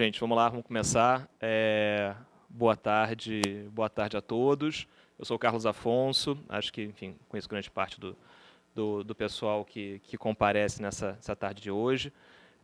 Gente, vamos lá, vamos começar. É, boa tarde, boa tarde a todos. Eu sou o Carlos Afonso, acho que, enfim, conheço grande parte do, do, do pessoal que, que comparece nessa, nessa tarde de hoje.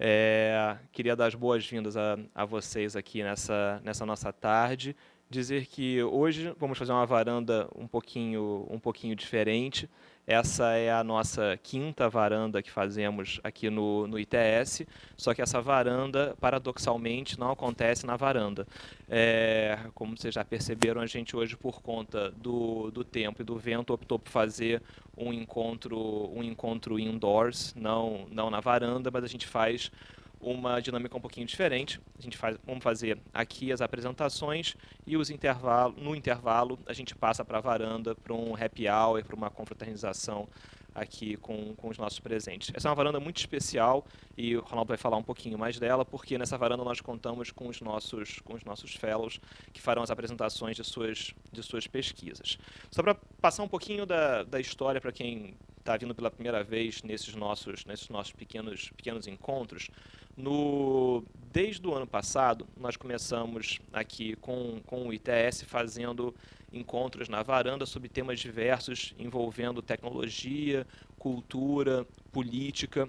É, queria dar as boas-vindas a, a vocês aqui nessa, nessa nossa tarde. Dizer que hoje vamos fazer uma varanda um pouquinho, um pouquinho diferente. Essa é a nossa quinta varanda que fazemos aqui no, no ITS, só que essa varanda, paradoxalmente, não acontece na varanda. É, como vocês já perceberam, a gente hoje, por conta do, do tempo e do vento, optou por fazer um encontro, um encontro indoors, não, não na varanda, mas a gente faz uma dinâmica um pouquinho diferente. A gente faz, vamos fazer aqui as apresentações e os intervalo, no intervalo a gente passa para a varanda para um happy hour, para uma confraternização aqui com, com os nossos presentes. Essa é uma varanda muito especial e o Ronaldo vai falar um pouquinho mais dela, porque nessa varanda nós contamos com os nossos, com os nossos fellows que farão as apresentações de suas, de suas pesquisas. Só para passar um pouquinho da, da história para quem está vindo pela primeira vez nesses nossos, nesses nossos pequenos, pequenos encontros, no, desde o ano passado, nós começamos aqui com, com o ITS fazendo encontros na varanda sobre temas diversos envolvendo tecnologia, cultura, política.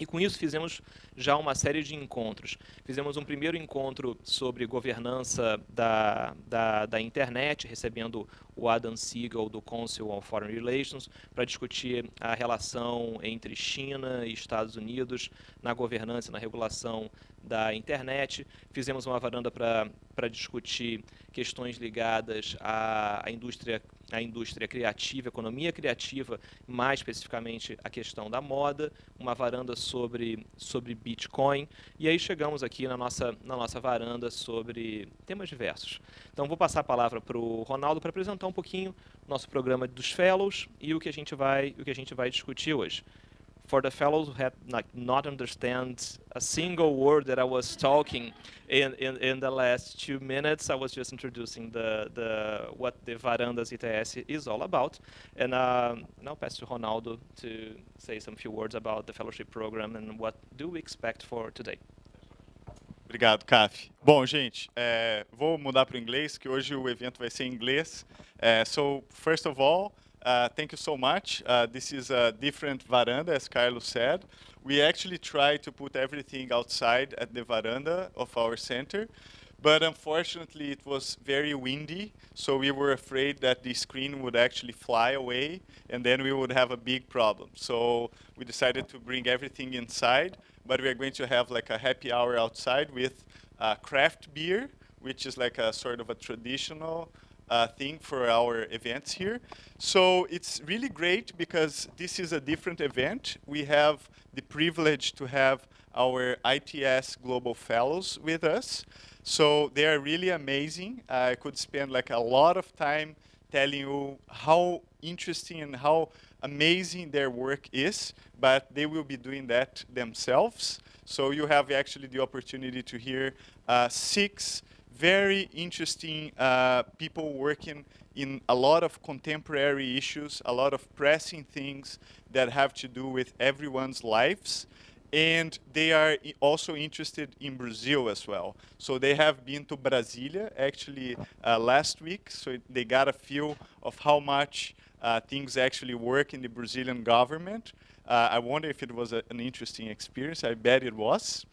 E com isso fizemos já uma série de encontros. Fizemos um primeiro encontro sobre governança da, da, da internet, recebendo o Adam Siegel do Council on Foreign Relations para discutir a relação entre China e Estados Unidos na governança na regulação da internet. Fizemos uma varanda para discutir questões ligadas à, à, indústria, à indústria criativa, economia criativa, mais especificamente a questão da moda. Uma varanda sobre, sobre Bitcoin. E aí chegamos aqui na nossa, na nossa varanda sobre temas diversos. Então vou passar a palavra para o Ronaldo para apresentar um pouquinho o nosso programa dos Fellows e o que a gente vai, o que a gente vai discutir hoje. For the fellows who had like not understand a single word that I was talking in, in, in the last two minutes, I was just introducing the, the what the Varandas ITS is all about. And um, now pass to Ronaldo to say some few words about the fellowship program and what do we expect for today. Obrigado, Caf. Bom, gente, é, vou mudar para o inglês, que hoje o evento vai ser em inglês. É, so, first of all, Uh, thank you so much. Uh, this is a different veranda, as Carlos said. We actually try to put everything outside at the veranda of our center, but unfortunately it was very windy, so we were afraid that the screen would actually fly away, and then we would have a big problem. So we decided to bring everything inside, but we are going to have like a happy hour outside with uh, craft beer, which is like a sort of a traditional uh, thing for our events here. So it's really great because this is a different event. We have the privilege to have our ITS Global Fellows with us. So they are really amazing. I could spend like a lot of time telling you how interesting and how amazing their work is, but they will be doing that themselves. So you have actually the opportunity to hear uh, six very interesting uh, people working in a lot of contemporary issues, a lot of pressing things that have to do with everyone's lives. And they are also interested in Brazil as well. So they have been to Brasilia actually uh, last week, so they got a feel of how much uh, things actually work in the Brazilian government. Uh, I wonder if it was a, an interesting experience. I bet it was.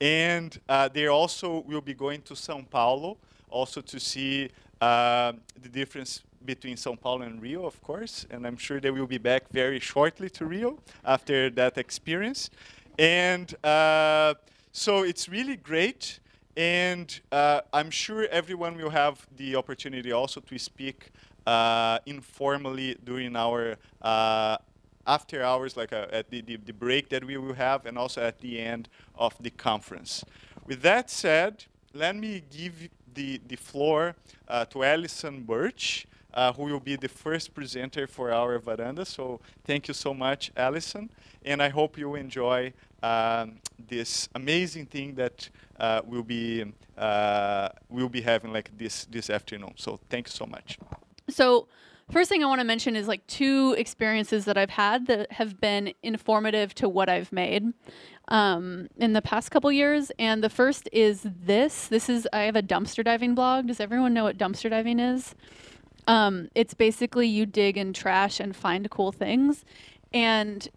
And uh, they also will be going to São Paulo, also to see uh, the difference between São Paulo and Rio, of course. And I'm sure they will be back very shortly to Rio after that experience. And uh, so it's really great. And uh, I'm sure everyone will have the opportunity also to speak uh, informally during our uh, after hours, like uh, at the, the, the, break that we will have, and also at the end of the conference. With that said, let me give the, the floor uh, to Allison Burtch, uh, who will be the first presenter for our veranda. So thank you so much, Allison, and I hope you enjoy um, this amazing thing that uh, we'll be uh, we'll be having like this this afternoon. So thank you so much. So first thing I want to mention is like two experiences that I've had that have been informative to what I've made um, in the past couple years. And the first is this. This is I have a dumpster diving blog. Does everyone know what dumpster diving is? Um, it's basically you dig in trash and find cool things. And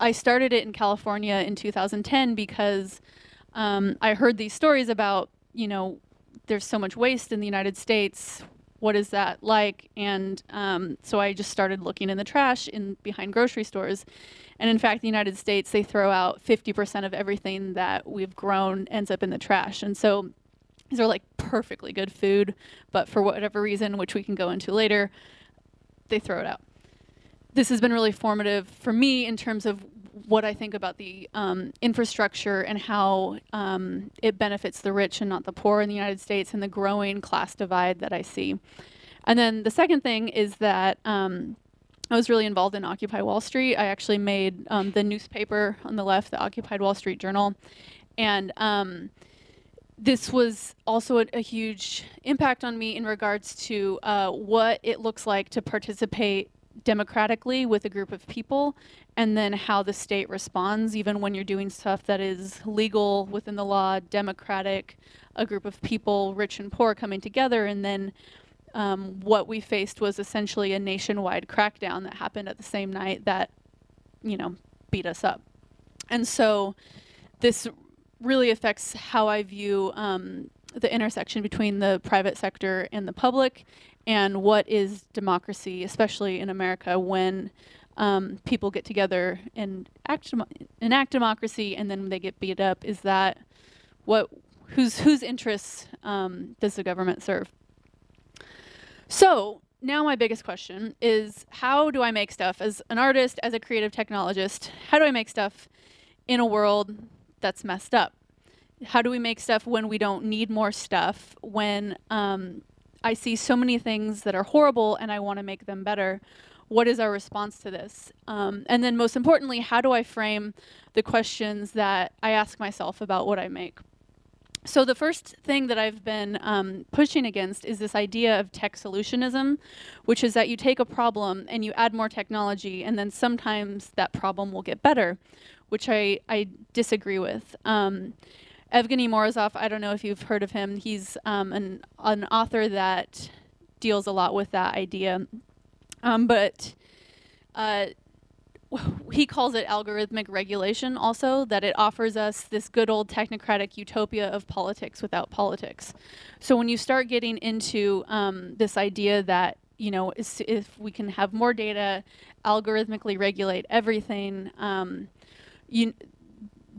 I started it in California in 2010 because um, I heard these stories about, you know, there's so much waste in the United States. What is that like? And um, so I just started looking in the trash in behind grocery stores. And in fact, the United States, they throw out 50% of everything that we've grown ends up in the trash. And so these are like perfectly good food, but for whatever reason, which we can go into later, they throw it out. This has been really formative for me in terms of what I think about the um, infrastructure and how um, it benefits the rich and not the poor in the United States and the growing class divide that I see. And then the second thing is that um, I was really involved in Occupy Wall Street. I actually made um, the newspaper on the left, the Occupied Wall Street Journal. And um, this was also a, a, huge impact on me in regards to uh, what it looks like to participate democratically with a group of people and then how the state responds even when you're doing stuff that is legal within the law democratic a group of people rich and poor coming together. And then um, what we faced was essentially a nationwide crackdown that happened at the same night that you know beat us up. And so this really affects how i view um, the intersection between the private sector and the public and what is democracy, especially in America, when um, people get together and act enact democracy, and then they get beat up. Is that what whose whose interests um, does the government serve? So now my biggest question is how do I make stuff as an artist, as a creative technologist? How do I make stuff in a world that's messed up? How do we make stuff when we don't need more stuff? When um, I see so many things that are horrible and I want to make them better. What is our response to this? Um, and then, most importantly, how do I frame the questions that I ask myself about what I make? So, the first thing that I've been um, pushing against is this idea of tech solutionism, which is that you take a problem and you add more technology, and then sometimes that problem will get better, which I, I disagree with. Um, Evgeny Morozov, I don't know if you've heard of him. He's um, an, an author that deals a lot with that idea. Um, but uh, he calls it algorithmic regulation also, that it offers us this good old technocratic utopia of politics without politics. So when you start getting into um, this idea that you know, if we can have more data, algorithmically regulate everything, um, you,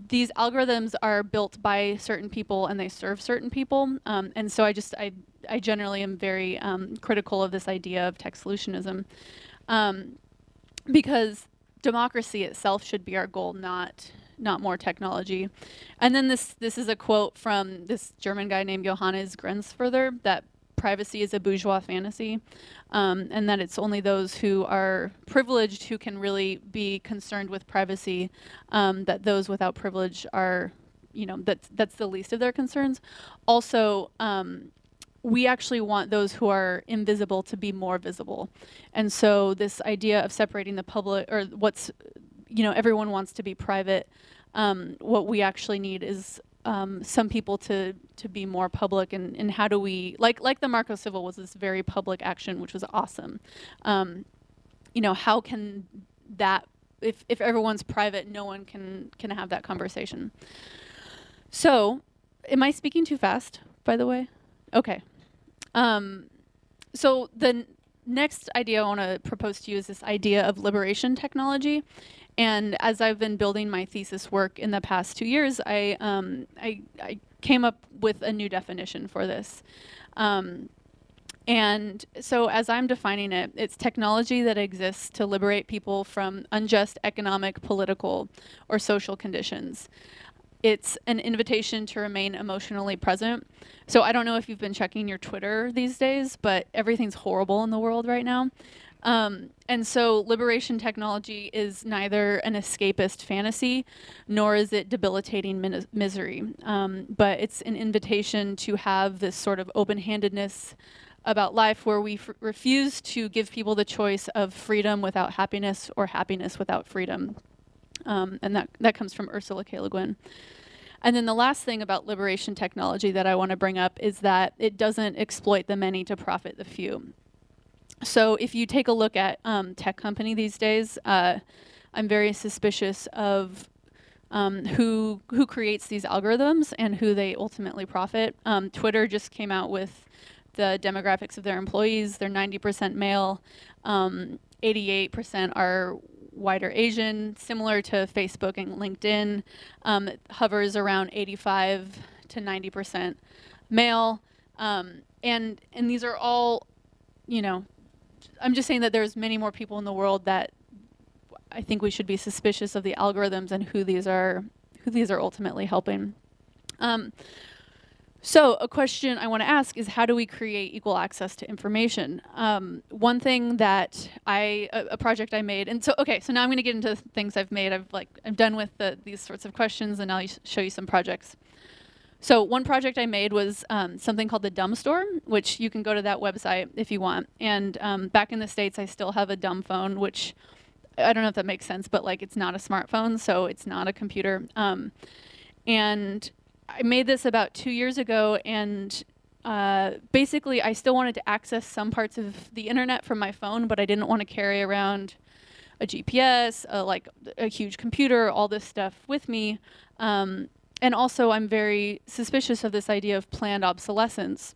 these algorithms are built by certain people and they serve certain people. Um, and so I just, I, I generally am very um, critical of this idea of tech solutionism um, because democracy itself should be our goal, not not more technology. And then this this is a quote from this German guy named Johannes Grenzfurthner that privacy is a bourgeois fantasy, um, and that it's only those who are privileged who can really be concerned with privacy, um, that those without privilege are, you know, that's, that's the least of their concerns. Also, um, we actually want those who are invisible to be more visible. And so this idea of separating the public, or what's, you know, everyone wants to be private, um, what we actually need is um, some people to to be more public and, and how do we like like the Marco Civil was this very public action which was awesome. Um, you know how can that if if everyone's private no one can can have that conversation. So, am I speaking too fast? By the way, okay. Um, so the n- next idea I want to propose to you is this idea of liberation technology, and as I've been building my thesis work in the past two years, I, um, I, I, came up with a new definition for this. Um, and so, as I'm defining it, it's technology that exists to liberate people from unjust economic, political, or social conditions. It's an invitation to remain emotionally present. So, I don't know if you've been checking your Twitter these days, but everything's horrible in the world right now. Um, and so liberation technology is neither an escapist fantasy nor is it debilitating min- misery, um, but it's an invitation to have this sort of open handedness about life where we f- refuse to give people the choice of freedom without happiness or happiness without freedom. Um, and that, that comes from Ursula K. Le Guin. And then the last thing about liberation technology that I want to bring up is that it doesn't exploit the many to profit the few. So if you take a look at um, tech company these days, uh, I'm very suspicious of um, who who creates these algorithms and who they ultimately profit. Um, Twitter just came out with the demographics of their employees. They're 90% male, 88% um, are white or Asian, similar to Facebook and LinkedIn. Um, it hovers around 85 to 90% male, um, and and these are all, you know, I'm just saying that there's many more people in the world that I think we should be suspicious of the algorithms and who these are who these are ultimately helping. Um, so a question I want to ask is how do we create equal access to information? Um, one thing that I a, a, project I made, and so okay, so now I'm going to get into things I've made. I've like I'm done with the, these sorts of questions, and I'll show you some projects. So one project I made was um, something called the Dumb Store, which you can go to that website if you want. And um, back in the states, I still have a dumb phone, which I don't know if that makes sense, but like it's not a smartphone, so it's not a computer. Um, and I made this about two years ago, and uh, basically, I still wanted to access some parts of the internet from my phone, but I didn't want to carry around a GPS, a, like a huge computer, all this stuff with me. Um, and also, I'm very suspicious of this idea of planned obsolescence,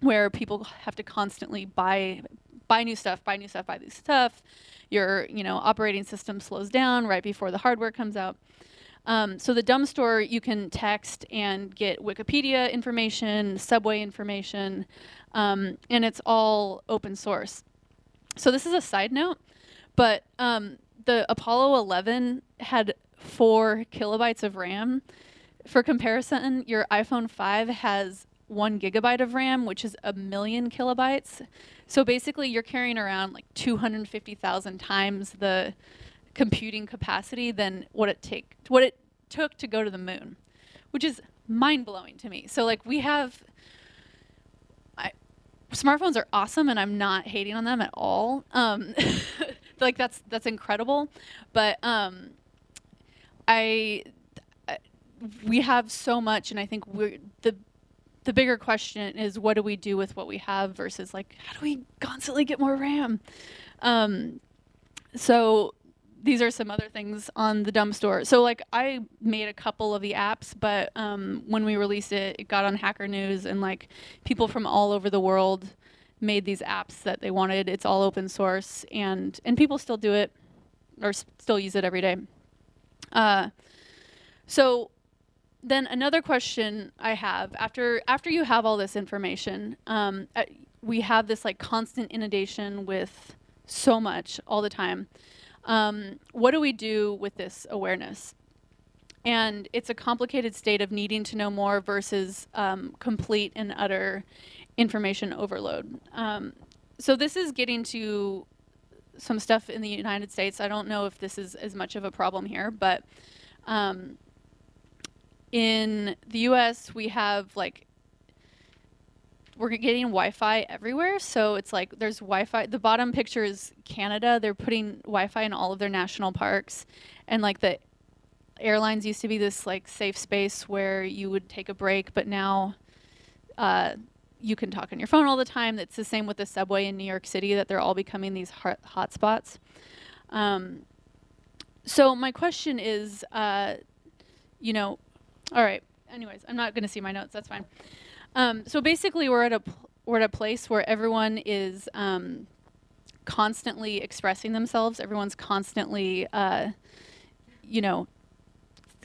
where people have to constantly buy buy new stuff, buy new stuff, buy new stuff. Your you know operating system slows down right before the hardware comes out. Um, so the dumb store, you can text and get Wikipedia information, subway information, um, and it's all open source. So this is a side note, but um, the Apollo 11 had four kilobytes of RAM. For comparison, your iPhone 5 has one gigabyte of RAM, which is a million kilobytes. So basically, you're carrying around like 250,000 times the computing capacity than what it take what it took to go to the moon, which is mind blowing to me. So like we have I, smartphones are awesome and I'm not hating on them at all. Um, like that's that's incredible, but um, I, I we have so much and I think we're the the bigger question is what do we do with what we have versus like how do we constantly get more RAM? Um, so these are some other things on the dumb store. So like I made a couple of the apps, but um, when we released it, it got on Hacker News, and like people from all over the world made these apps that they wanted. It's all open source, and and people still do it or s- still use it every day. Uh, so then another question I have after after you have all this information, um, uh, we have this like constant inundation with so much all the time. Um, what do we do with this awareness? And it's a complicated state of needing to know more versus um, complete and utter information overload. Um, so this is getting to some stuff in the United States. I don't know if this is as much of a problem here, but um, in the U.S. we have like we're getting Wi-Fi everywhere. So it's like there's Wi-Fi. The bottom picture is Canada. They're putting Wi-Fi in all of their national parks, and like the airlines used to be this like safe space where you would take a break, but now uh, you can talk on your phone all the time. It's the same with the subway in New York City that they're all becoming these hot hotspots. Um, so my question is, uh, you know, all right. Anyways, I'm not going to see my notes. That's fine. Um, so basically, we're at a pl- we're at a place where everyone is um, constantly expressing themselves. Everyone's constantly, uh, you know,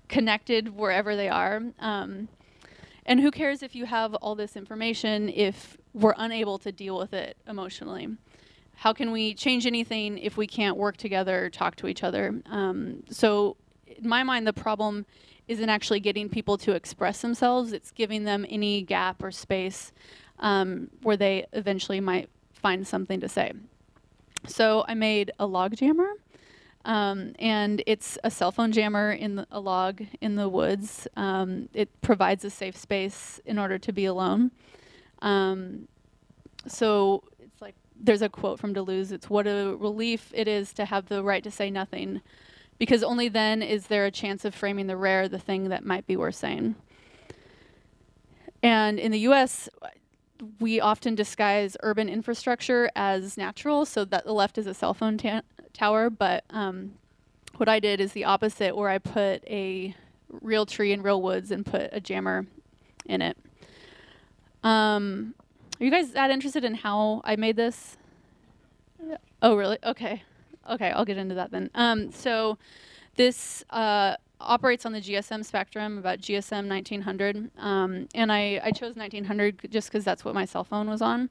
connected wherever they are. Um, and who cares if you have all this information if we're unable to deal with it emotionally? How can we change anything if we can't work together, talk to each other? Um, so, in my mind, the problem isn't actually getting people to express themselves. It's giving them any gap or space um, where they eventually might find something to say. So I made a log jammer. Um, and it's a cell phone jammer in the, a log in the woods. Um, it provides a safe space in order to be alone. Um, so it's like there's a quote from Deleuze. It's what a relief it is to have the right to say nothing, because only then is there a chance of framing the rare, the thing that might be worth saying. And in the U.S., we often disguise urban infrastructure as natural, so that the left is a cell phone ta- tower. But um, what I did is the opposite, where I put a real tree in real woods and put a jammer in it. Um, are you guys that interested in how I made this? Oh, really? Okay. Okay, I'll get into that then. Um, so this uh, operates on the GSM spectrum, about GSM 1900. Um, and I, I chose 1900 just because that's what my cell phone was on.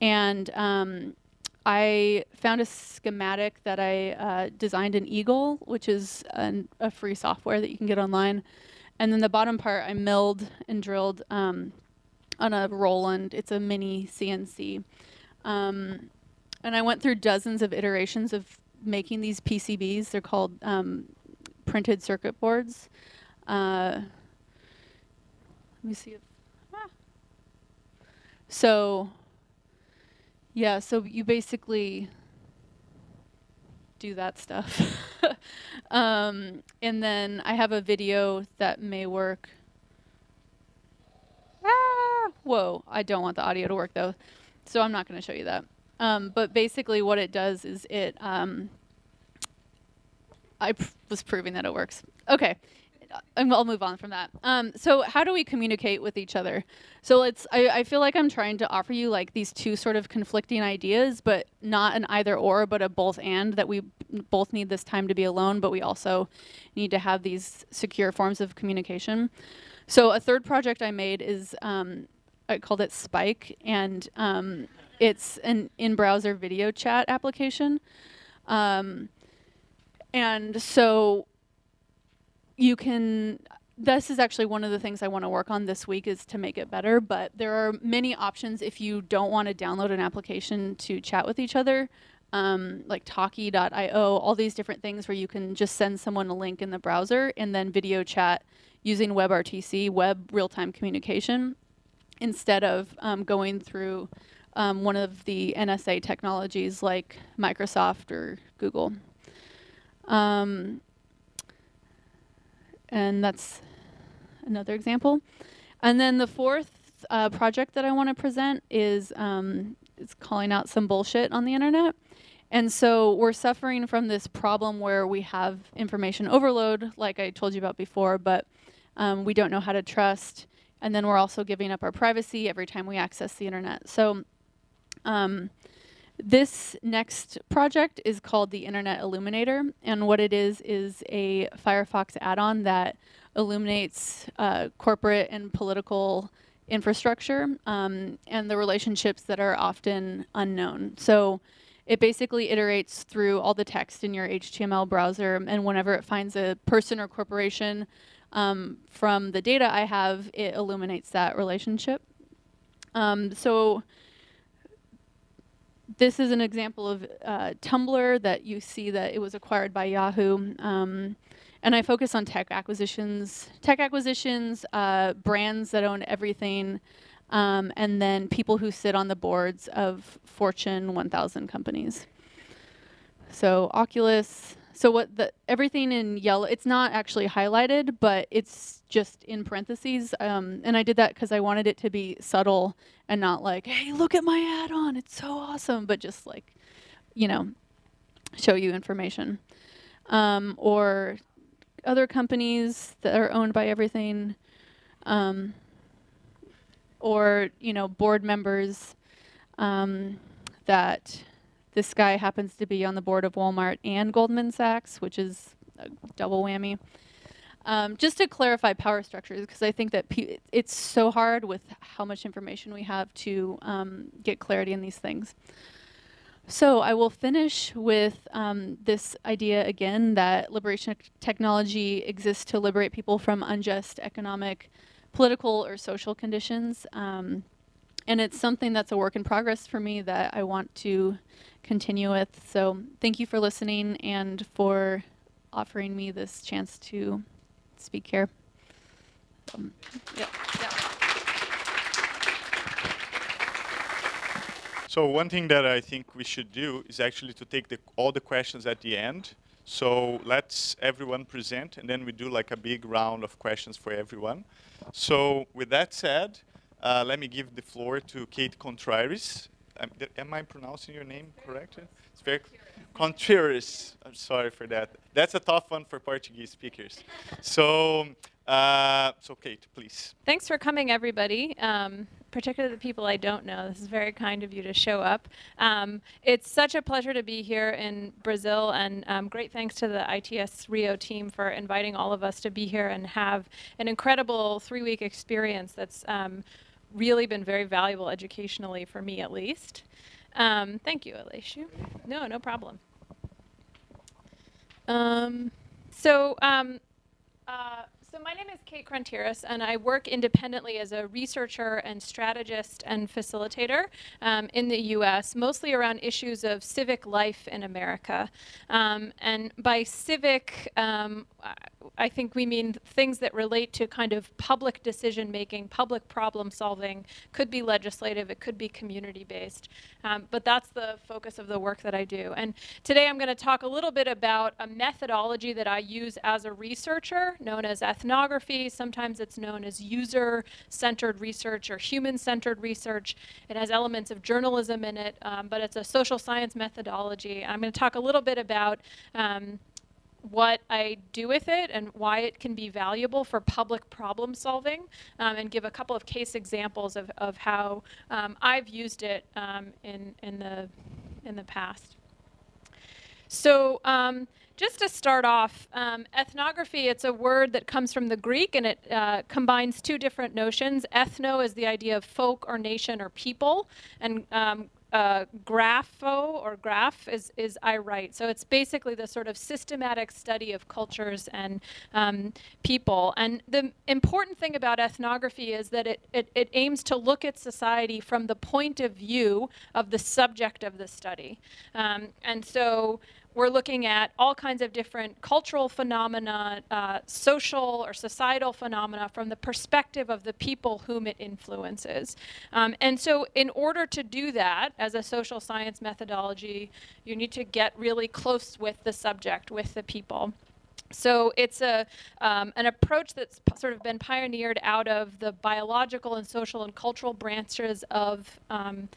And um, I found a schematic that I uh, designed in Eagle, which is an, a free software that you can get online. And then the bottom part I milled and drilled um, on a Roland. It's a mini CNC. Um, and I went through dozens of iterations of making these PCBs. They're called um, printed circuit boards. Uh, let me see if. Ah. So, yeah, so you basically do that stuff. um, and then I have a video that may work. Ah, whoa, I don't want the audio to work though, so I'm not going to show you that. Um, but basically, what it does is it. Um, I was proving that it works. Okay, and I'll move on from that. Um, so how do we communicate with each other? So let's. I, I feel like I'm trying to offer you like these two sort of conflicting ideas, but not an either or, but a both and. That we both need this time to be alone, but we also need to have these secure forms of communication. So a third project I made is um, I called it Spike, and um, it's an in-browser video chat application. Um, and so you can this is actually one of the things I want to work on this week is to make it better, but there are many options if you don't want to download an application to chat with each other. Um, like talky.io, all these different things where you can just send someone a link in the browser and then video chat using WebRTC, web real time communication, instead of um, going through um, one of the NSA technologies like Microsoft or Google. Um, and that's another example. And then the fourth uh, project that I want to present is um, it's calling out some bullshit on the internet. And so we're suffering from this problem where we have information overload, like I told you about before, but um, we don't know how to trust. And then we're also giving up our privacy every time we access the internet. So um, this next project is called the Internet Illuminator, and what it is is a Firefox add-on that illuminates uh, corporate and political infrastructure um, and the relationships that are often unknown. So it basically iterates through all the text in your HTML browser, and whenever it finds a person or corporation um, from the data I have, it illuminates that relationship. Um, so this is an example of uh, Tumblr that you see that it was acquired by Yahoo. Um, and I focus on tech acquisitions, tech acquisitions, uh, brands that own everything, um, and then people who sit on the boards of Fortune 1000 companies. So Oculus. So what the everything in yellow? It's not actually highlighted, but it's just in parentheses. Um, and I did that because I wanted it to be subtle and not like, hey, look at my add-on, it's so awesome, but just like, you know, show you information. Um, or other companies that are owned by everything, um, or you know, board members um, that this guy happens to be on the board of Walmart and Goldman Sachs, which is a double whammy. Um, just to clarify power structures, because I think that it's so hard with how much information we have to um, get clarity in these things. So I will finish with um, this idea again that liberation technology exists to liberate people from unjust economic, political, or social conditions. Um, and it's something that's a work in progress for me that I want to continue with. So thank you for listening and for offering me this chance to speak here. Um, yeah, yeah. So one thing that I think we should do is actually to take the, all the questions at the end. So let's everyone present, and then we do like a big round of questions for everyone. So with that said, uh, let me give the floor to Kate Krontiris. Am I pronouncing your name correctly? It's very Contreras. I'm sorry for that. That's a tough one for Portuguese speakers. So, uh, so Kate, please. Thanks for coming, everybody. Um, particularly the people I don't know. This is very kind of you to show up. Um, it's such a pleasure to be here in Brazil, and um, great thanks to the ITS Rio team for inviting all of us to be here and have an incredible three week experience that's um, really been very valuable educationally for me, at least. Um, thank you, Aleshu. No, no problem. Um, so, um, uh, so my name is Kate Krontiris, and I work independently as a researcher and strategist and facilitator um, in the U.S., mostly around issues of civic life in America. Um, and by civic, um, I think we mean things that relate to kind of public decision making, public problem solving. Could be legislative, it could be community based. Um, but that's the focus of the work that I do. And today I'm going to talk a little bit about a methodology that I use as a researcher known as ethnography. Sometimes it's known as user centered research or human centered research. It has elements of journalism in it, um, but it's a social science methodology. I'm going to talk a little bit about. Um, what I do with it and why it can be valuable for public problem solving, um, and give a couple of case examples of, of how um, I've used it um, in, in, the, in the past. So, um, just to start off, um, ethnography, it's a word that comes from the Greek and it uh, combines two different notions. Ethno is the idea of folk or nation or people, and um, uh, grapho or graph is, is I write. So it's basically the sort of systematic study of cultures and um, people. And the important thing about ethnography is that it, it, it, aims to look at society from the point of view of the subject of the study. Um, and so we're looking at all kinds of different cultural phenomena, uh, social or societal phenomena from the perspective of the people whom it influences. Um, and so, in order to do that as a social science methodology, you need to get really close with the subject, with the people. So it's a um, an approach that's p- sort of been pioneered out of the biological and social and cultural branches of um,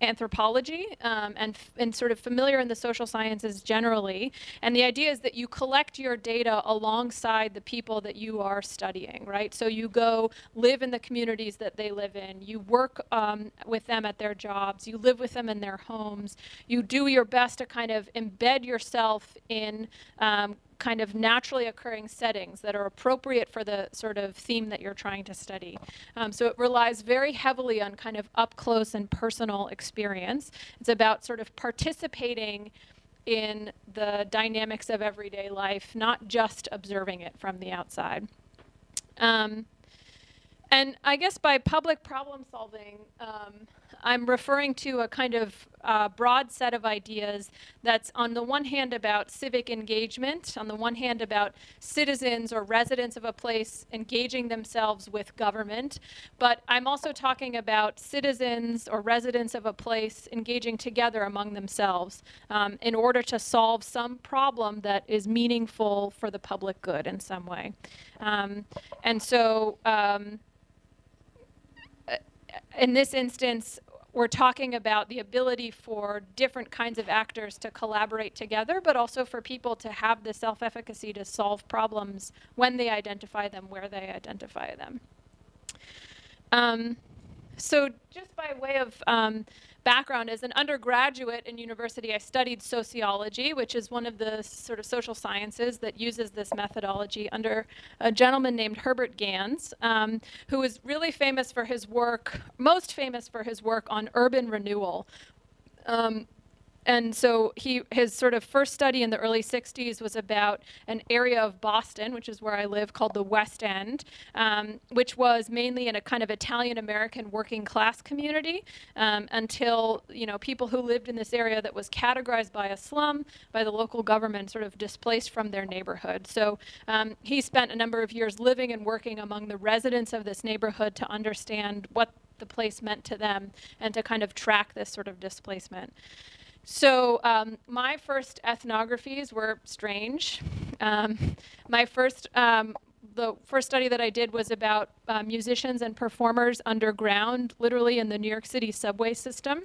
anthropology um, and, and sort of familiar in the social sciences generally. And the idea is that you collect your data alongside the people that you are studying, right? So you go live in the communities that they live in, you work um, with them at their jobs, you live with them in their homes, you do your best to kind of embed yourself in um, kind of naturally occurring settings that are appropriate for the sort of theme that you're trying to study. Um, so it relies very heavily on kind of up close and personal experience. It's about sort of participating in the dynamics of everyday life, not just observing it from the outside. Um, and I guess by public problem solving, um, I'm referring to a kind of uh, broad set of ideas that's, on the one hand, about civic engagement, on the one hand, about citizens or residents of a place engaging themselves with government. But I'm also talking about citizens or residents of a place engaging together among themselves um, in order to solve some problem that is meaningful for the public good in some way. Um, and so, um, in this instance, we're talking about the ability for different kinds of actors to collaborate together, but also for people to have the self efficacy to solve problems when they identify them, where they identify them. Um, so, just by way of um, background as an undergraduate in university, I studied sociology, which is one of the sort of social sciences that uses this methodology under a gentleman named Herbert Gans, um, who is really famous for his work, most famous for his work on urban renewal. Um, and so he his sort of first study in the early 60s was about an area of Boston, which is where I live, called the West End, um, which was mainly in a kind of Italian American working class community um, until you know people who lived in this area that was categorized by a slum by the local government sort of displaced from their neighborhood. So um, he spent a number of years living and working among the residents of this neighborhood to understand what the place meant to them and to kind of track this sort of displacement. So um, my first ethnographies were strange. Um, my first um, the first study that I did was about uh, musicians and performers underground, literally in the New York City subway system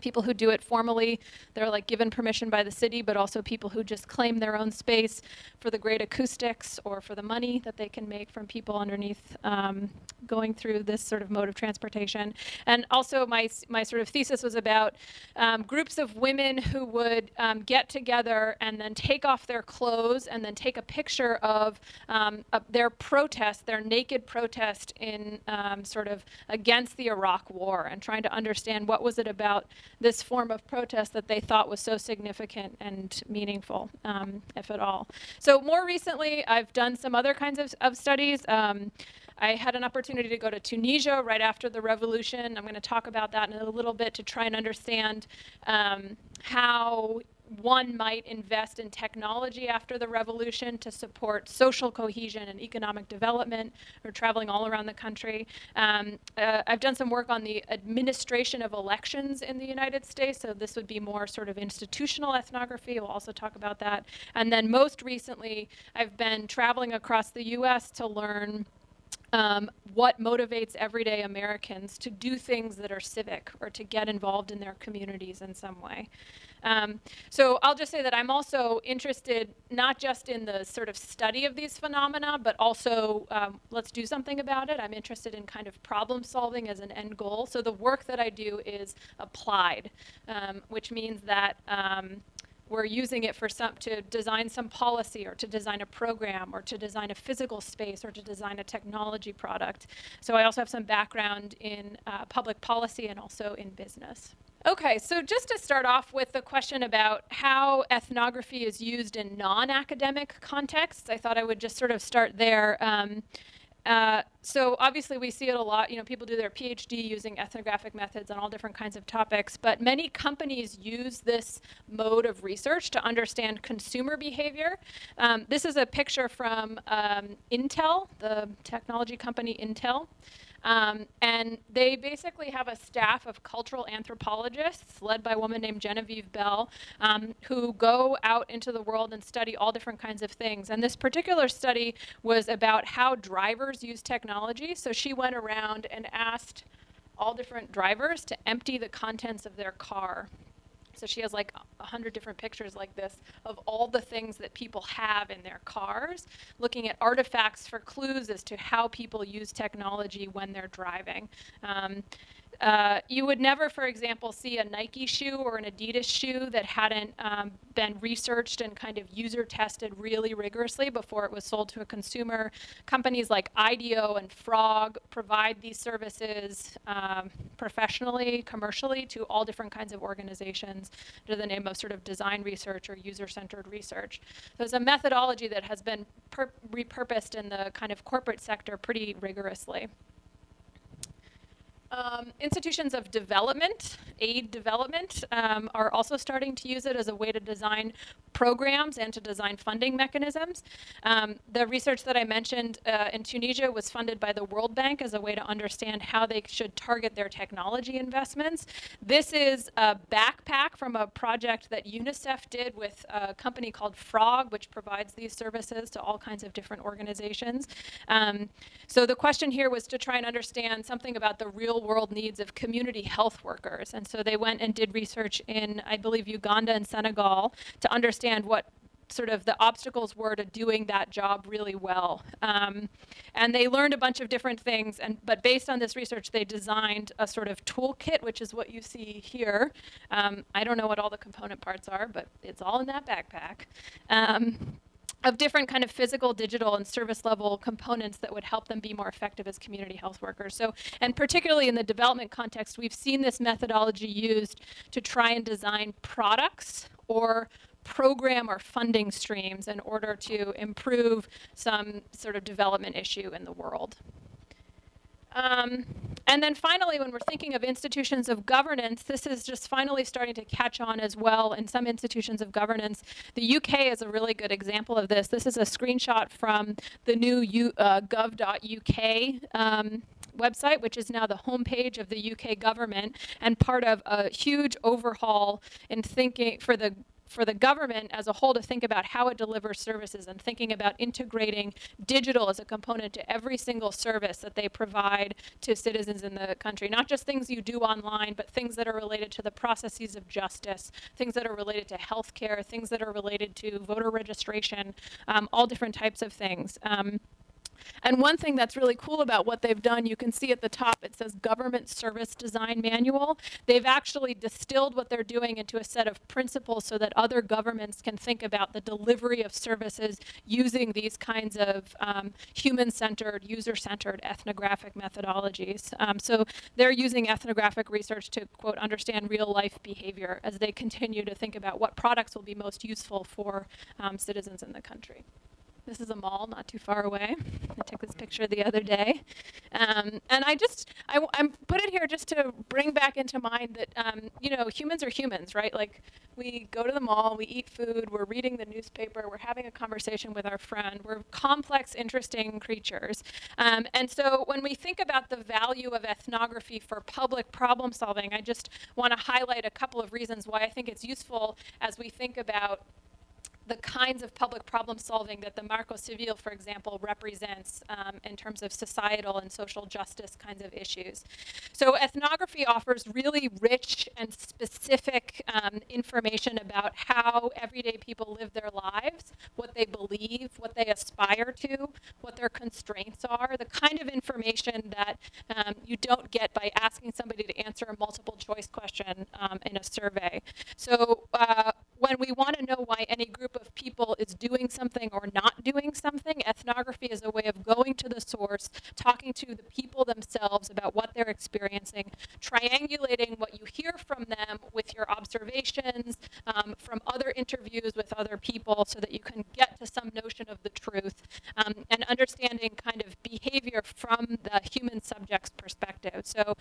people who do it formally they're like given permission by the city but also people who just claim their own space for the great acoustics or for the money that they can make from people underneath um, going through this sort of mode of transportation. And also my, my sort of thesis was about um, groups of women who would um, get together and then take off their clothes and then take a picture of um, their protest their naked protest in um, sort of against the iraq war and trying to understand what was it about this form of protest that they thought was so significant and meaningful, um, if at all. So more recently, I've done some other kinds of, of studies. Um, I had an opportunity to go to Tunisia right after the revolution. I'm going to talk about that in a little bit to try and understand um, how one might invest in technology after the revolution to support social cohesion and economic development. We're traveling all around the country. Um, uh, I've done some work on the administration of elections in the United States, so this would be more sort of institutional ethnography. We'll also talk about that. And then most recently, I've been traveling across the US to learn um, what motivates everyday Americans to do things that are civic or to get involved in their communities in some way. Um, so I'll just say that I'm also interested not just in the sort of study of these phenomena, but also um, let's do something about it. I'm interested in kind of problem solving as an end goal. So the work that I do is applied, um, which means that um, we're using it for some to design some policy or to design a program or to design a physical space or to design a technology product. So I also have some background in uh, public policy and also in business. Okay, so just to start off with the question about how ethnography is used in non-academic contexts, I thought I would just sort of start there. Um, uh, so obviously we see it a lot. You know, people do their PhD using ethnographic methods on all different kinds of topics, but many companies use this mode of research to understand consumer behavior. Um, this is a picture from um, Intel, the technology company Intel. Um, and they basically have a staff of cultural anthropologists led by a woman named Genevieve Bell um, who go out into the world and study all different kinds of things. And this particular study was about how drivers use technology. So she went around and asked all different drivers to empty the contents of their car so she has like a hundred different pictures like this of all the things that people have in their cars, looking at artifacts for clues as to how people use technology when they're driving. Um, uh, you would never, for example, see a Nike shoe or an Adidas shoe that hadn't um, been researched and kind of user tested really rigorously before it was sold to a consumer. Companies like IDEO and Frog provide these services um, professionally, commercially to all different kinds of organizations under the name of sort of design research or user centered research. So it's a methodology that has been repurposed in the kind of corporate sector pretty rigorously. Um, institutions of development, aid development, um, are also starting to use it as a way to design programs and to design funding mechanisms. Um, the research that I mentioned uh, in Tunisia was funded by the World Bank as a way to understand how they should target their technology investments. This is a backpack from a project that UNICEF did with a company called Frog, which provides these services to all kinds of different organizations. Um, so the question here was to try and understand something about the real world needs of community health workers. And so they went and did research in, I believe, Uganda and Senegal to understand what sort of the obstacles were to doing that job really well. Um, and they learned a bunch of different things, and but based on this research, they designed a sort of toolkit, which is what you see here. Um, I don't know what all the component parts are, but it's all in that backpack. Um, of different kind of physical, digital, and service level components that would help them be more effective as community health workers. So, and particularly in the development context, we've seen this methodology used to try and design products or program or funding streams in order to improve some sort of development issue in the world. Um, and then finally, when we're thinking of institutions of governance, this is just finally starting to catch on as well in some institutions of governance. The UK is a really good example of this. This is a screenshot from the new U, uh, gov.uk um, website, which is now the homepage of the UK government and part of a huge overhaul in thinking for the for the government as a whole to think about how it delivers services and thinking about integrating digital as a component to every single service that they provide to citizens in the country. Not just things you do online, but things that are related to the processes of justice, things that are related to healthcare, things that are related to voter registration, um, all different types of things. Um, and one thing that's really cool about what they've done, you can see at the top, it says Government Service Design Manual. They've actually distilled what they're doing into a set of principles so that other governments can think about the delivery of services using these kinds of um, human centered, user centered ethnographic methodologies. Um, so they're using ethnographic research to, quote, understand real life behavior as they continue to think about what products will be most useful for um, citizens in the country. This is a mall not too far away. I took this picture the other day. Um, and I just, I, I put it here just to bring back into mind that, um, you know, humans are humans, right? Like we go to the mall, we eat food, we're reading the newspaper, we're having a conversation with our friend. We're complex, interesting creatures. Um, and so when we think about the value of ethnography for public problem solving, I just want to highlight a couple of reasons why I think it's useful as we think about the kinds of public problem solving that the Marco Civil, for example, represents um, in terms of societal and social justice kinds of issues. So ethnography offers really rich and specific um, information about how everyday people live their lives, what they believe, what they aspire to, what their constraints are, the kind of information that um, you don't get by asking somebody to answer a multiple choice question um, in a survey. So uh, when we want to know why any group of people is doing something or not doing something, ethnography is a way of going to the source, talking to the people themselves about what they're experiencing, triangulating what you hear from them with your observations um, from other interviews with other people so that you can get to some notion of the truth um, and understanding kind of behavior from the human subject's perspective. So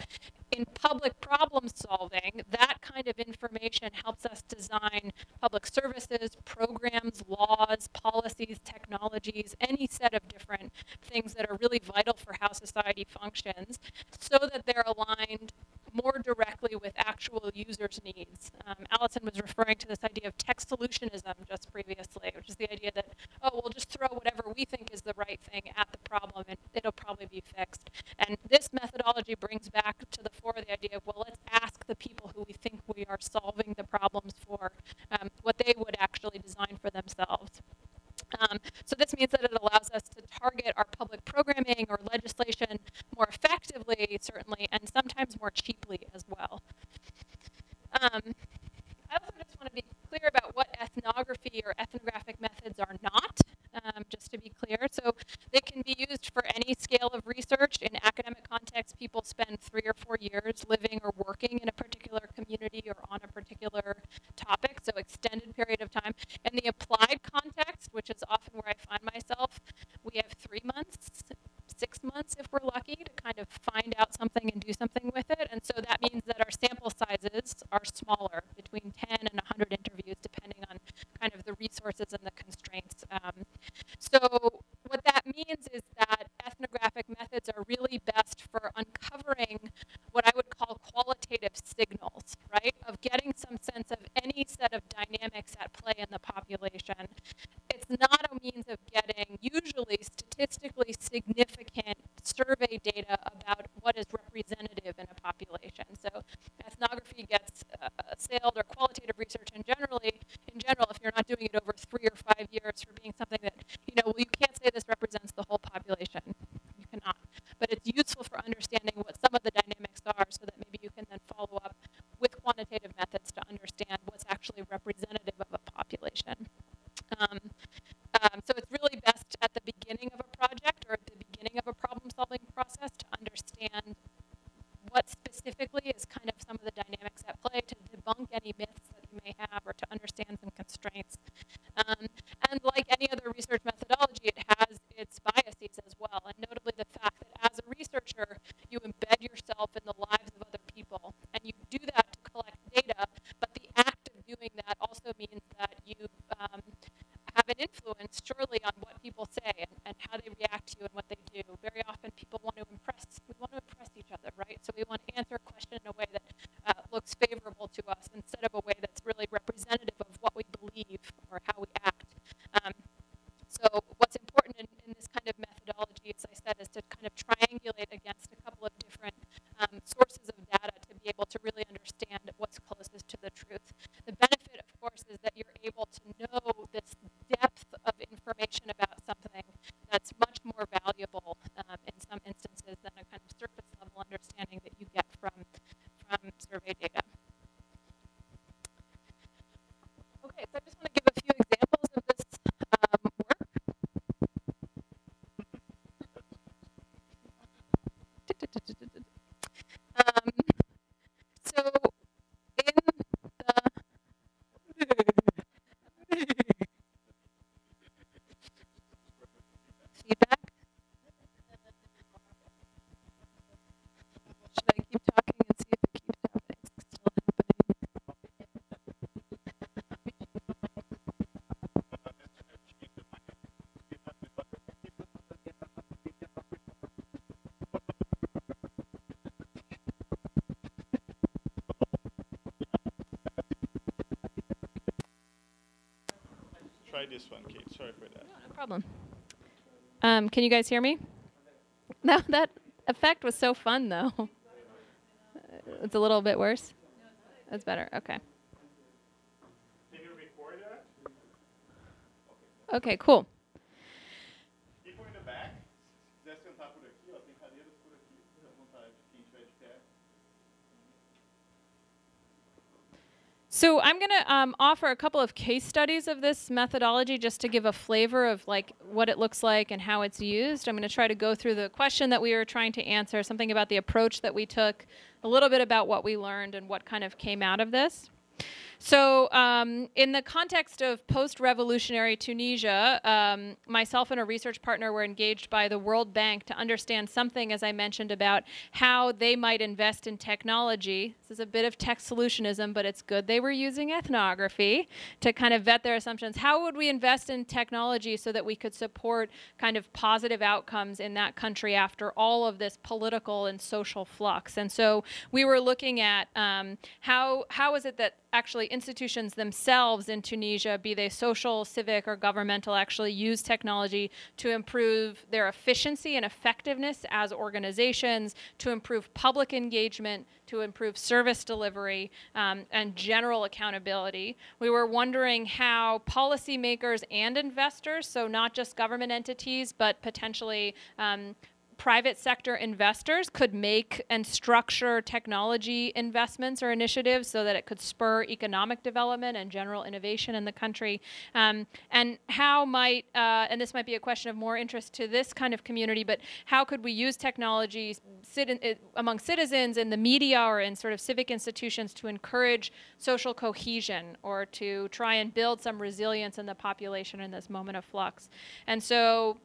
in public problem solving, that kind of information helps us design public services, programs, laws, policies, technologies, any set of different things that are really vital for how society functions so that they're aligned more directly with actual users' needs. Um, Allison was referring to this idea of tech solutionism just previously, which is the idea that, oh, we'll just throw whatever we think is the right thing at the problem and it'll probably be fixed. And this methodology brings back to the fore the idea of, well, let's ask the people who we think we are solving the problems for um, what they would actually design for themselves. Um, so this means that it allows us to target our public programming or legislation more effectively, certainly, and sometimes more cheaply as well. Um, I also just want to be clear about what ethnography or ethnographic methods are not, um, just to be clear. So they can be used for any scale of research. In academic context, people spend three or four years living or working in a particular community or on a particular topic, so extended period of time. In the applied context, which is often where I find myself, we have three months, six months if we're lucky to kind of find out something and do something with it. And so that means that our sample sizes are smaller, between 10 and 100 interviews, depending on kind of the resources and the constraints. Um, so what that means is that ethnographic methods are really best for uncovering what I would call qualitative signals, right? Of getting some sense of any set of dynamics at play in the population. It's not a means of getting usually statistically significant survey data about what is representative in a population. So ethnography gets uh, sailed or qualitative research in generally, in general, if you're not doing it over three or five years for being something that, you know, well, you can't say this represents the whole population. You cannot. But it's useful for understanding Try this one, Kate. Sorry for that. No problem. Um, can you guys hear me? No, that effect was so fun though. It's a little bit worse. That's better. Okay. Can you record that? Okay, cool. Um, offer a couple of case studies of this methodology just to give a flavor of like what it looks like and how it's used. I'm going to try to go through the question that we were trying to answer, something about the approach that we took, a little bit about what we learned and what kind of came out of this. So, um, in the context of post revolutionary Tunisia, um, myself and a research partner were engaged by the World Bank to understand something, as I mentioned, about how they might invest in technology. This is a bit of tech solutionism, but it's good they were using ethnography to kind of vet their assumptions. How would we invest in technology so that we could support kind of positive outcomes in that country after all of this political and social flux? And so we were looking at um, how how is it that actually institutions themselves in Tunisia, be they social, civic, or governmental, actually use technology to improve their efficiency and effectiveness as organizations, to improve public engagement, to improve service delivery, um, and general accountability. We were wondering how policymakers and investors, so not just government entities, but potentially um, private sector investors could make and structure technology investments or initiatives so that it could spur economic development and general innovation in the country. Um, and how might, uh, and this might be a question of more interest to this kind of community, but how could we use technology sit in, it, among citizens in the media or in sort of civic institutions to encourage social cohesion or to try and build some resilience in the population in this moment of flux? And so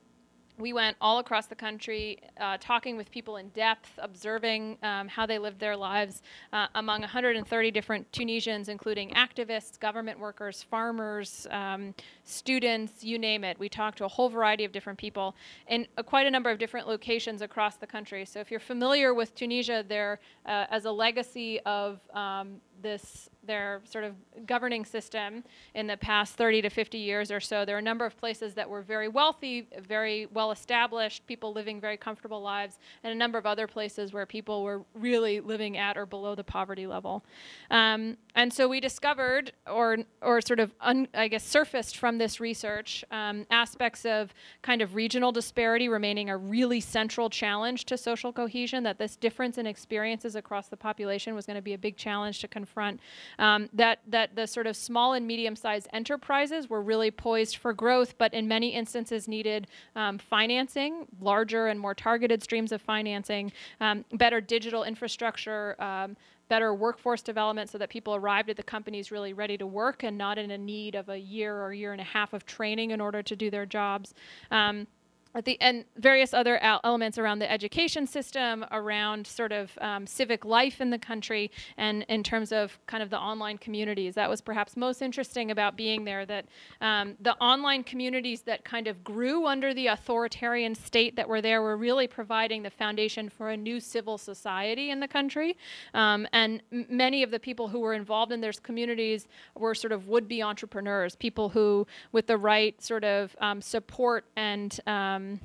we went all across the country uh, talking with people in depth, observing um, how they lived their lives uh, among 130 different Tunisians, including activists, government workers, farmers, um, students, you name it. We talked to a whole variety of different people in uh, quite a number of different locations across the country. So if you're familiar with Tunisia, there uh, as a legacy of um, this their sort of governing system in the past 30 to 50 years or so. There are a number of places that were very wealthy, very well established, people living very comfortable lives, and a number of other places where people were really living at or below the poverty level. Um, and so we discovered, or or sort of, un, I guess, surfaced from this research um, aspects of kind of regional disparity remaining a really central challenge to social cohesion. That this difference in experiences across the population was going to be a big challenge to confront. Um, that that the sort of small and medium-sized enterprises were really poised for growth, but in many instances needed um, financing, larger and more targeted streams of financing, um, better digital infrastructure. Um, better workforce development so that people arrived at the companies really ready to work and not in a need of a year or year and a half of training in order to do their jobs. Um, at the and various other el- elements around the education system, around sort of um, civic life in the country, and in terms of kind of the online communities. That was perhaps most interesting about being there. That um, the online communities that kind of grew under the authoritarian state that were there were really providing the foundation for a new civil society in the country. Um, and m- many of the people who were involved in those communities were sort of would-be entrepreneurs, people who, with the right sort of um, support and um,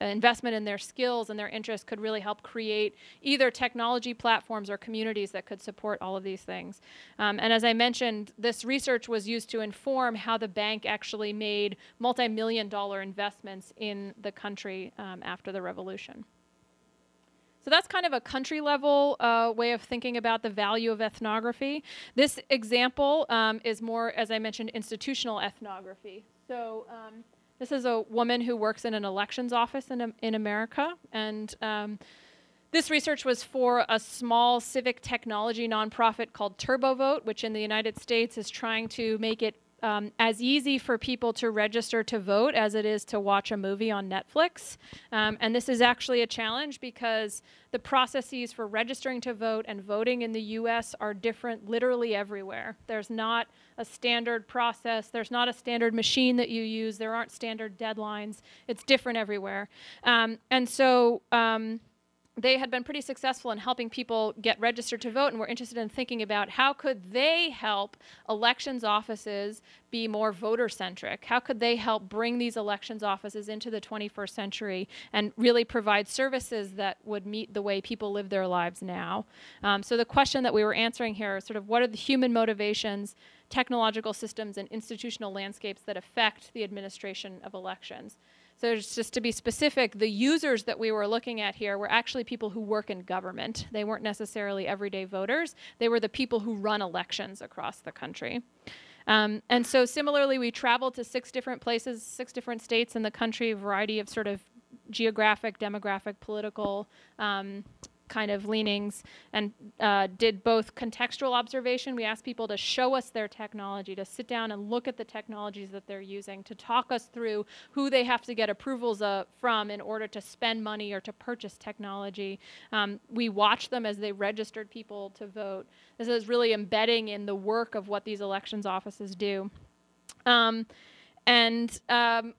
investment in their skills and their interests could really help create either technology platforms or communities that could support all of these things. Um, and as I mentioned, this research was used to inform how the bank actually made multi million dollar investments in the country um, after the revolution. So that's kind of a country level uh, way of thinking about the value of ethnography. This example um, is more, as I mentioned, institutional ethnography. So um, this is a woman who works in an elections office in, in America. And um, this research was for a small civic technology nonprofit called TurboVote, which in the United States is trying to make it um, as easy for people to register to vote as it is to watch a movie on Netflix. Um, and this is actually a challenge because the processes for registering to vote and voting in the US are different literally everywhere. There's not a standard process, there's not a standard machine that you use, there aren't standard deadlines. It's different everywhere. Um, and so, um, they had been pretty successful in helping people get registered to vote and were interested in thinking about how could they help elections offices be more voter centric how could they help bring these elections offices into the 21st century and really provide services that would meet the way people live their lives now? Um, so the question that we were answering here is sort of what are the human motivations technological systems and institutional landscapes that affect the administration of elections so just to be specific, the users that we were looking at here were actually people who work in government. They weren't necessarily everyday voters. They were the people who run elections across the country. Um, and so similarly, we traveled to six different places, six different states in the country, a variety of sort of geographic, demographic, political um, kind of leanings and uh, did both contextual observation. We asked people to show us their technology, to sit down and look at the technologies that they're using, to talk us through who they have to get approvals uh, from in order to spend money or to purchase technology. Um, we watched them as they registered people to vote. This is really embedding in the work of what these elections offices do. Um, and um,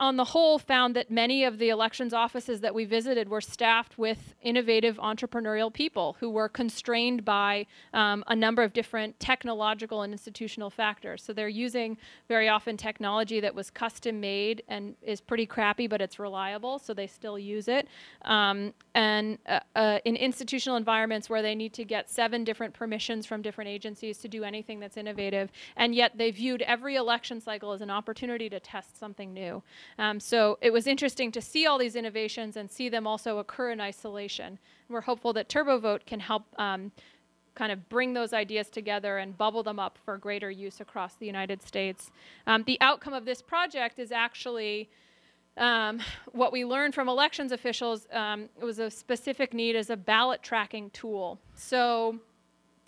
on the whole, found that many of the elections offices that we visited were staffed with innovative entrepreneurial people who were constrained by um, a number of different technological and institutional factors. So they're using very often technology that was custom made and is pretty crappy, but it's reliable, so they still use it. Um, and uh, uh, in institutional environments where they need to get seven different permissions from different agencies to do anything that's innovative, and yet they viewed every election cycle as an opportunity to test something new. Um, so it was interesting to see all these innovations and see them also occur in isolation. we're hopeful that TurboVote can help um, kind of bring those ideas together and bubble them up for greater use across the United States. Um, the outcome of this project is actually um, what we learned from elections officials um, was a specific need as a ballot tracking tool. So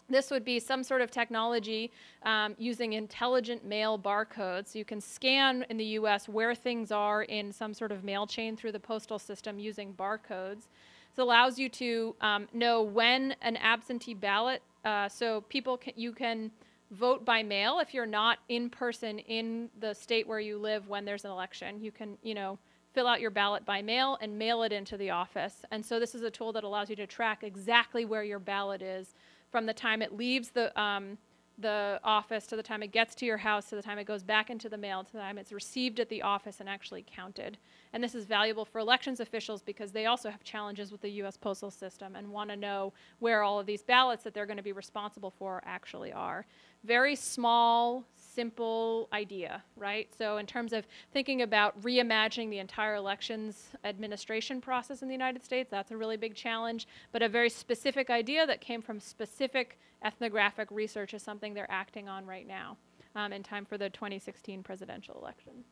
this would be some sort of technology um, using intelligent mail barcodes. You can scan in the US where things are in some sort of mail chain through the postal system using barcodes. This allows you to um, know when an absentee ballot, uh, so people can, you can vote by mail if you're not in person in the state where you live when there's an election. You can, you know, fill out your ballot by mail and mail it into the office. And so this is a tool that allows you to track exactly where your ballot is from the time it leaves the, um, the office to the time it gets to your house to the time it goes back into the mail to the time it's received at the office and actually counted. And this is valuable for elections officials because they also have challenges with the US postal system and want to know where all of these ballots that they're going to be responsible for actually are. Very small, simple idea, right? So, in terms of thinking about reimagining the entire elections administration process in the United States, that's a really big challenge. But a very specific idea that came from specific ethnographic research is something they're acting on right now um, in time for the 2016 presidential election.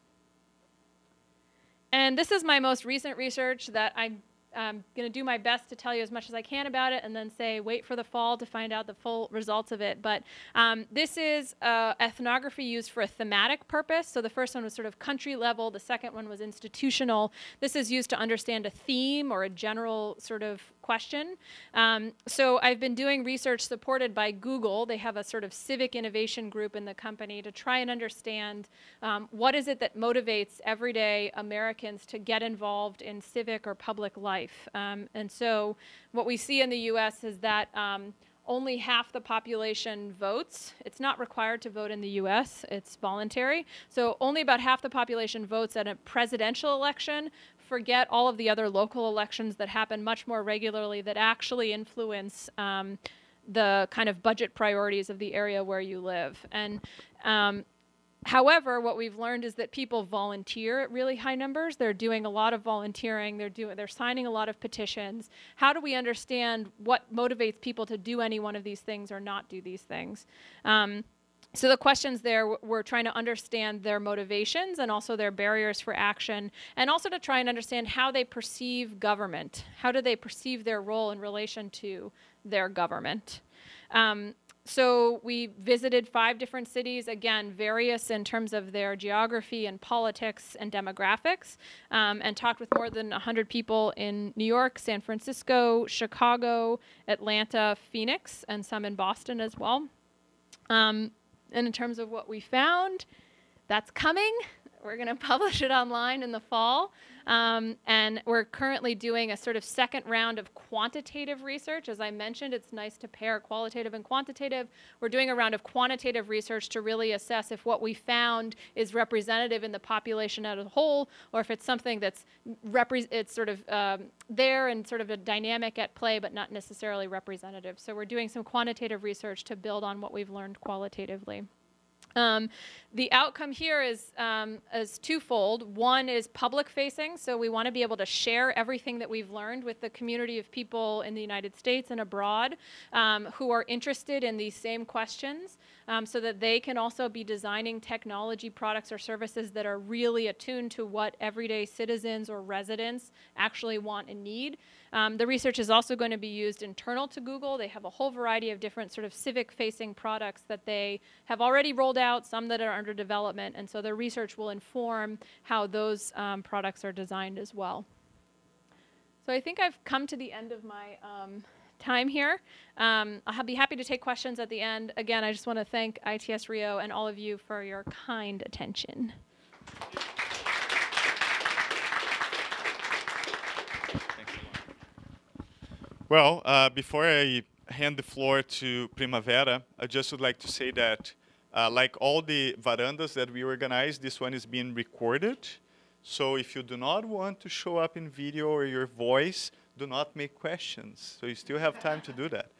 And this is my most recent research that I'm I'm going to do my best to tell you as much as I can about it and then say wait for the fall to find out the full results of it. But um, this is uh, ethnography used for a thematic purpose. So the first one was sort of country level, the second one was institutional. This is used to understand a theme or a general sort of question. Um, so I've been doing research supported by Google. They have a sort of civic innovation group in the company to try and understand um, what is it that motivates everyday Americans to get involved in civic or public life. Um, and so what we see in the U.S. is that um, only half the population votes. It's not required to vote in the US, it's voluntary. So only about half the population votes at a presidential election. Forget all of the other local elections that happen much more regularly that actually influence um, the kind of budget priorities of the area where you live. And um, However, what we've learned is that people volunteer at really high numbers. They're doing a lot of volunteering. They're doing they're signing a lot of petitions. How do we understand what motivates people to do any one of these things or not do these things? Um, so the questions there we're trying to understand their motivations and also their barriers for action and also to try and understand how they perceive government how do they perceive their role in relation to their government um, so we visited five different cities, again, various in terms of their geography and politics and demographics, um, and talked with more than 100 people in New York, San Francisco, Chicago, Atlanta, Phoenix, and some in Boston as well. Um, and in terms of what we found, that's coming. We're going to publish it online in the fall. Um, and we're currently doing a sort of second round of quantitative research. As I mentioned, it's nice to pair qualitative and quantitative. We're doing a round of quantitative research to really assess if what we found is representative in the population as a whole, or if it's something that's repre- it's sort of um, there and sort of a dynamic at play, but not necessarily representative. So we're doing some quantitative research to build on what we've learned qualitatively. Um, the outcome here is, um, is twofold. One is public facing, so we want to be able to share everything that we've learned with the community of people in the United States and abroad um, who are interested in these same questions um, so that they can also be designing technology products or services that are really attuned to what everyday citizens or residents actually want and need. Um, the research is also going to be used internal to Google. They have a whole variety of different sort of civic facing products that they have already rolled out, some that are under development, and so their research will inform how those um, products are designed as well. So I think I've come to the end of my um, time here. Um, I'll be happy to take questions at the end. Again, I just want to thank ITS Rio and all of you for your kind attention. Well, uh, before I hand the floor to Primavera, I just would like to say that, uh, like all the varandas that we organize, this one is being recorded. So if you do not want to show up in video or your voice, do not make questions. So you still have time to do that.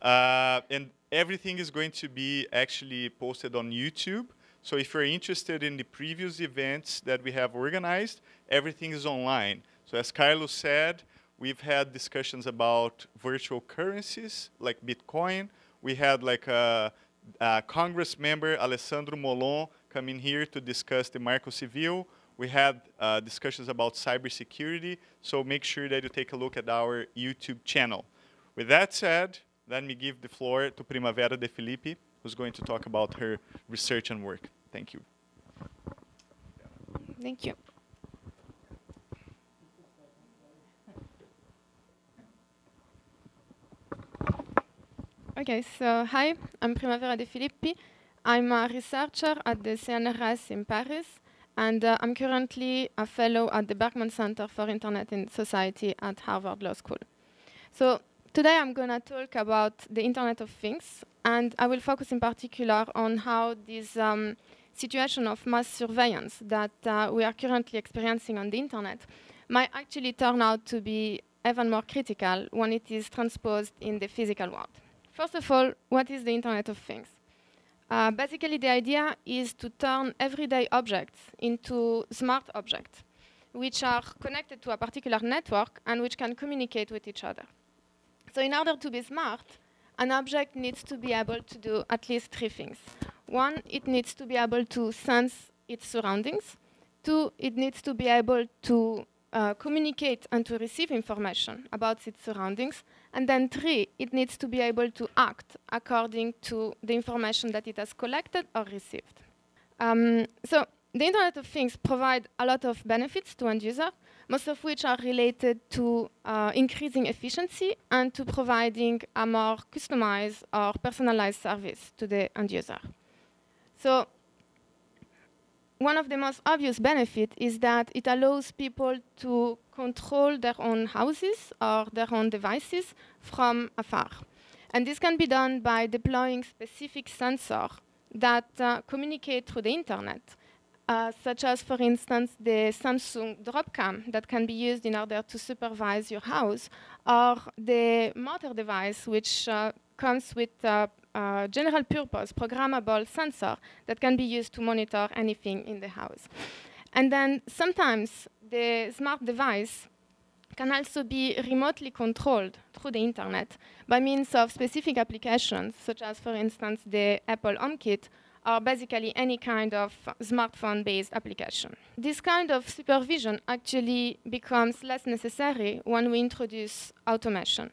Uh, and everything is going to be actually posted on YouTube. So if you're interested in the previous events that we have organized, everything is online. So as Carlos said, We've had discussions about virtual currencies like Bitcoin. We had like a, a Congress member, Alessandro Molon, come in here to discuss the Marco Civil. We had uh, discussions about cybersecurity, so make sure that you take a look at our YouTube channel. With that said, let me give the floor to Primavera de Filippi, who's going to talk about her research and work. Thank you. Thank you. Okay, so hi, I'm Primavera De Filippi. I'm a researcher at the CNRS in Paris, and uh, I'm currently a fellow at the Berkman Center for Internet and Society at Harvard Law School. So today I'm going to talk about the Internet of Things, and I will focus in particular on how this um, situation of mass surveillance that uh, we are currently experiencing on the Internet might actually turn out to be even more critical when it is transposed in the physical world. First of all, what is the Internet of Things? Uh, basically, the idea is to turn everyday objects into smart objects, which are connected to a particular network and which can communicate with each other. So in order to be smart, an object needs to be able to do at least three things. One, it needs to be able to sense its surroundings. Two, it needs to be able to uh, communicate and to receive information about its surroundings. And then three, it needs to be able to act according to the information that it has collected or received. Um, so the Internet of Things provide a lot of benefits to end user, most of which are related to uh, increasing efficiency and to providing a more customized or personalized service to the end user. So one of the most obvious benefits is that it allows people to control their own houses or their own devices from afar. And this can be done by deploying specific sensors that uh, communicate through the internet, uh, such as, for instance, the Samsung Dropcam that can be used in order to supervise your house, or the motor device, which uh, comes with a general purpose programmable sensor that can be used to monitor anything in the house. And then sometimes the smart device can also be remotely controlled through the internet by means of specific applications, such as, for instance, the Apple HomeKit, or basically any kind of smartphone-based application. This kind of supervision actually becomes less necessary when we introduce automation.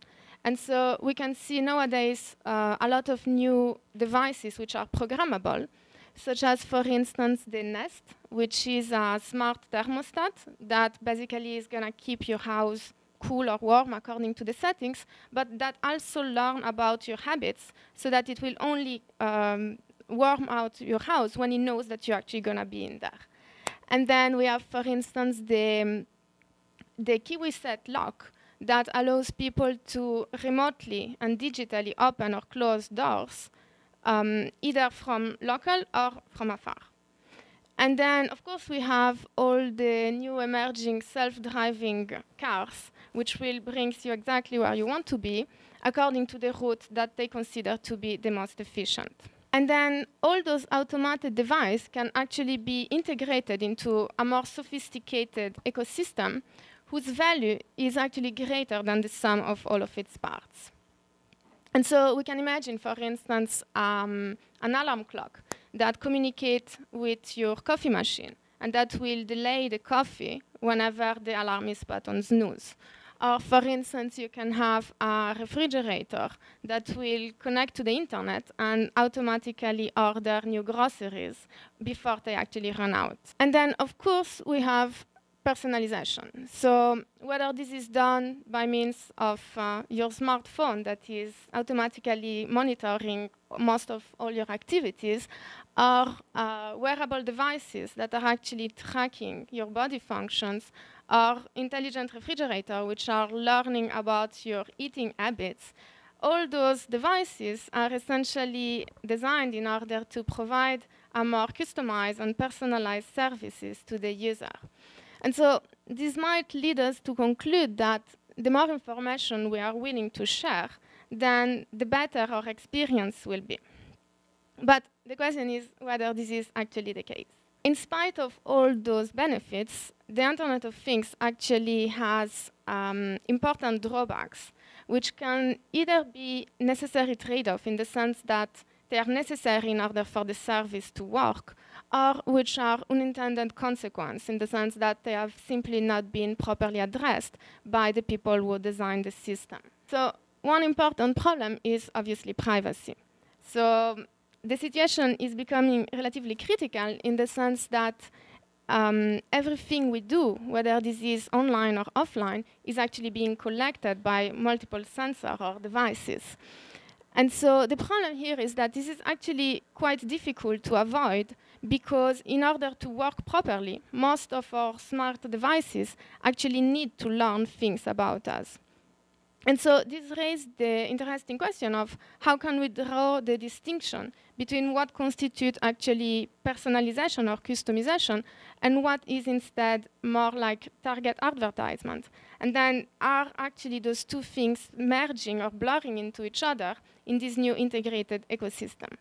And so we can see nowadays uh, a lot of new devices which are programmable, such as, for instance, the Nest, which is a smart thermostat that basically is going to keep your house cool or warm according to the settings, but that also learn about your habits so that it will only um, warm out your house when it knows that you're actually going to be in there. And then we have, for instance, the, the Kwikset lock that allows people to remotely and digitally open or close doors, um, either from local or from afar. And then, of course, we have all the new emerging self-driving cars, which will bring you exactly where you want to be, according to the route that they consider to be the most efficient. And then all those automated devices can actually be integrated into a more sophisticated ecosystem whose value is actually greater than the sum of all of its parts. And so we can imagine, for instance, um, an alarm clock that communicates with your coffee machine and that will delay the coffee whenever the alarm is put on snooze. Or, for instance, you can have a refrigerator that will connect to the internet and automatically order new groceries before they actually run out. And then, of course, we have personalization. So whether this is done by means of uh, your smartphone that is automatically monitoring most of all your activities, or uh, wearable devices that are actually tracking your body functions, or intelligent refrigerator which are learning about your eating habits, all those devices are essentially designed in order to provide a more customized and personalized services to the user. And so this might lead us to conclude that the more information we are willing to share, then the better our experience will be. But the question is whether this is actually the case. In spite of all those benefits, the Internet of Things actually has um, important drawbacks, which can either be necessary trade-off in the sense that they are necessary in order for the service to work, or which are unintended consequences in the sense that they have simply not been properly addressed by the people who designed the system. So one important problem is obviously privacy. So the situation is becoming relatively critical in the sense that um, everything we do, whether this is online or offline, is actually being collected by multiple sensors or devices. And so the problem here is that this is actually quite difficult to avoid because in order to work properly, most of our smart devices actually need to learn things about us. And so this raised the interesting question of how can we draw the distinction between what constitutes actually personalization or customization and what is instead more like target advertisement. And then are actually those two things merging or blurring into each other in this new integrated ecosystem?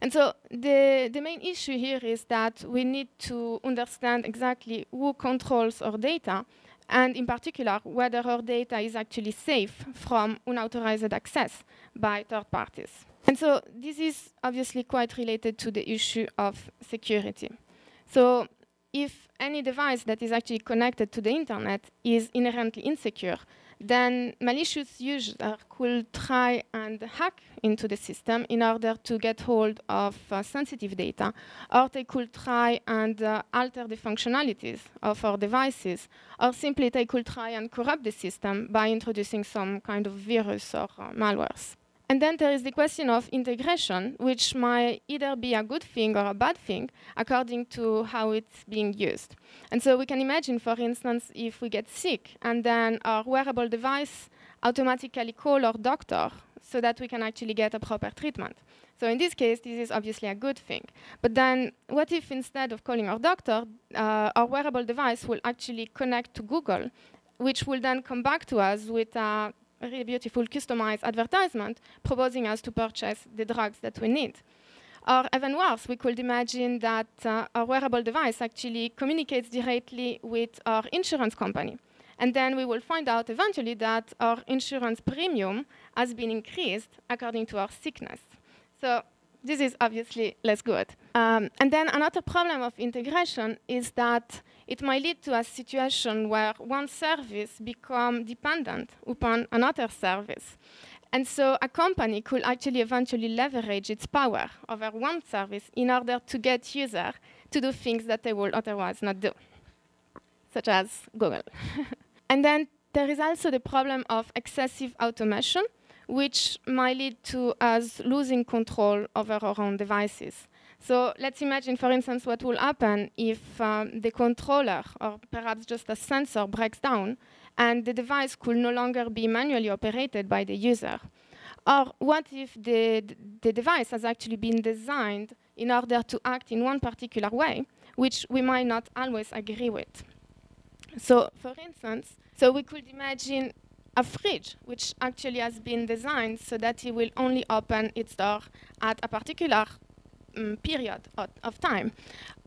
And so the, the main issue here is that we need to understand exactly who controls our data, and in particular, whether our data is actually safe from unauthorized access by third parties. And so this is obviously quite related to the issue of security. So if any device that is actually connected to the internet is inherently insecure, then malicious users could try and hack into the system in order to get hold of uh, sensitive data, or they could try and uh, alter the functionalities of our devices, or simply they could try and corrupt the system by introducing some kind of virus or uh, malwares. And then there is the question of integration, which might either be a good thing or a bad thing according to how it's being used. And so we can imagine, for instance, if we get sick and then our wearable device automatically call our doctor so that we can actually get a proper treatment. So in this case, this is obviously a good thing. But then what if instead of calling our doctor, uh, our wearable device will actually connect to Google, which will then come back to us with a really beautiful customized advertisement proposing us to purchase the drugs that we need. Or even worse, we could imagine that uh, our wearable device actually communicates directly with our insurance company. And then we will find out eventually that our insurance premium has been increased according to our sickness. So this is obviously less good. Um, and then another problem of integration is that it might lead to a situation where one service become dependent upon another service. And so a company could actually eventually leverage its power over one service in order to get users to do things that they would otherwise not do, such as Google. and then there is also the problem of excessive automation, which might lead to us losing control over our own devices. So let's imagine, for instance, what will happen if um, the controller or perhaps just a sensor breaks down and the device could no longer be manually operated by the user. Or what if the, the device has actually been designed in order to act in one particular way, which we might not always agree with? So, for instance, so we could imagine a fridge, which actually has been designed so that it will only open its door at a particular um, period of, time.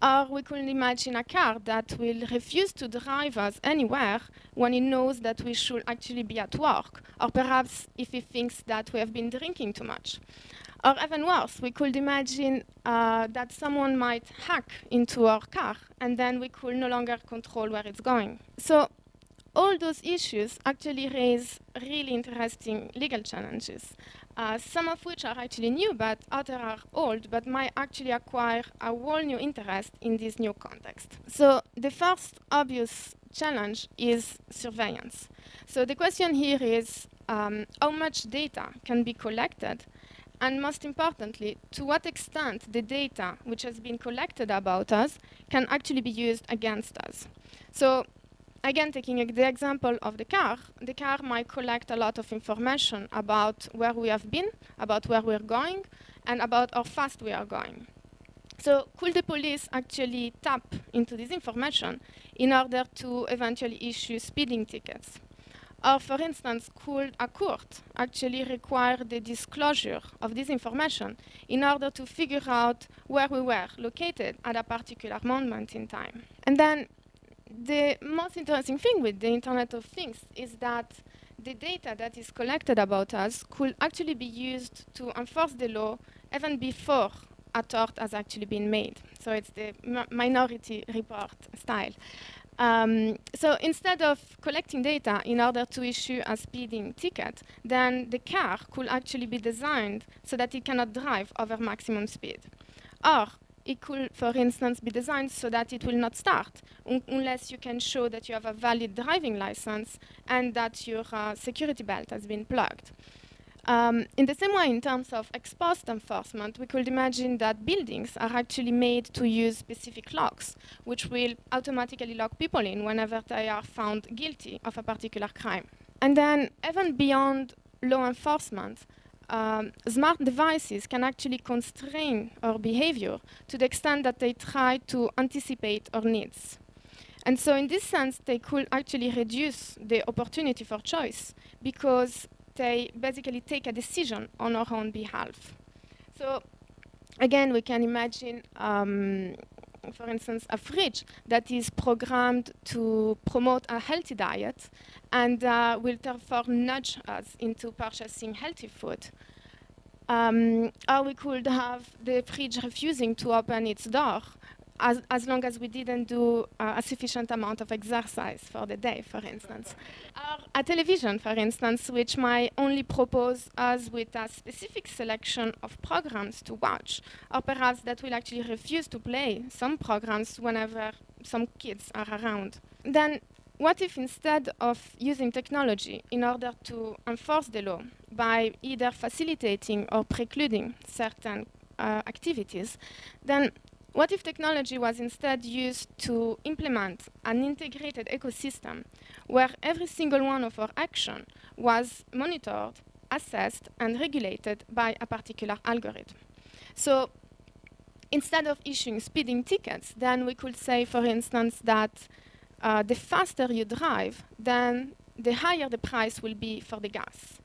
Or we could imagine a car that will refuse to drive us anywhere when it knows that we should actually be at work, or perhaps if it thinks that we have been drinking too much. Or even worse, we could imagine uh, that someone might hack into our car and then we could no longer control where it's going. So all those issues actually raise really interesting legal challenges, uh, some of which are actually new, but others are old, but might actually acquire a whole new interest in this new context. So the first obvious challenge is surveillance. So the question here is um, how much data can be collected and most importantly, to what extent the data which has been collected about us can actually be used against us. So again, taking the example of the car, the car might collect a lot of information about where we have been, about where we're going, and about how fast we are going. So could the police actually tap into this information in order to eventually issue speeding tickets? Or for instance, could a court actually require the disclosure of this information in order to figure out where we were located at a particular moment in time? And then the most interesting thing with the Internet of Things is that the data that is collected about us could actually be used to enforce the law even before a tort has actually been made. So it's the minority report style. Um, so instead of collecting data in order to issue a speeding ticket, then the car could actually be designed so that it cannot drive over maximum speed. Or it could, for instance, be designed so that it will not start un unless you can show that you have a valid driving license and that your uh, security belt has been plugged. Um, in the same way, in terms of ex post enforcement, we could imagine that buildings are actually made to use specific locks, which will automatically lock people in whenever they are found guilty of a particular crime. And then, even beyond law enforcement, um, smart devices can actually constrain our behavior to the extent that they try to anticipate our needs. And so, in this sense, they could actually reduce the opportunity for choice because they basically take a decision on our own behalf. So, again, we can imagine, um, for instance, a fridge that is programmed to promote a healthy diet and uh, will therefore nudge us into purchasing healthy food. Um, or we could have the fridge refusing to open its door as, as long as we didn't do uh, a sufficient amount of exercise for the day, for instance. Or a television, for instance, which might only propose us with a specific selection of programs to watch, or perhaps that will actually refuse to play some programs whenever some kids are around. Then what if instead of using technology in order to enforce the law by either facilitating or precluding certain uh, activities, then what if technology was instead used to implement an integrated ecosystem where every single one of our action was monitored, assessed, and regulated by a particular algorithm? So instead of issuing speeding tickets, then we could say, for instance, that uh, the faster you drive, then the higher the price will be for the gas.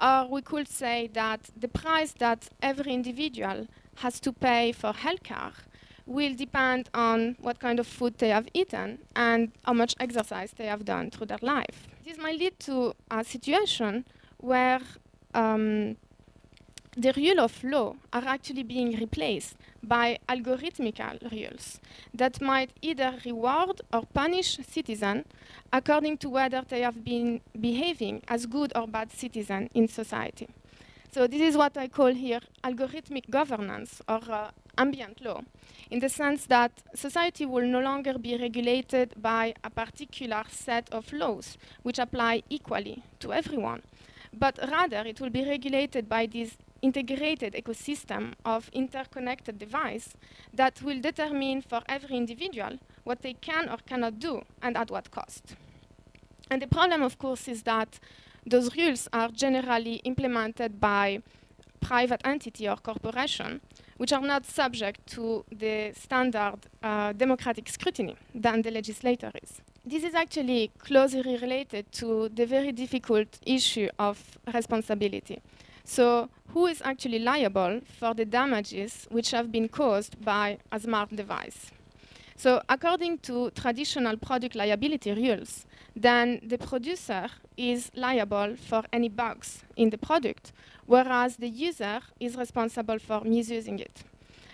Or we could say that the price that every individual has to pay for healthcare will depend on what kind of food they have eaten and how much exercise they have done through their life. This might lead to a situation where um, the rule of law are actually being replaced by algorithmical rules that might either reward or punish citizens according to whether they have been behaving as good or bad citizens in society. So this is what I call here algorithmic governance or uh, ambient law, in the sense that society will no longer be regulated by a particular set of laws which apply equally to everyone, but rather it will be regulated by this integrated ecosystem of interconnected devices that will determine for every individual what they can or cannot do and at what cost. And the problem, of course, is that those rules are generally implemented by private entity or corporation, which are not subject to the standard uh, democratic scrutiny than the legislator is. This is actually closely related to the very difficult issue of responsibility. So who is actually liable for the damages which have been caused by a smart device? So according to traditional product liability rules, then the producer is liable for any bugs in the product, whereas the user is responsible for misusing it.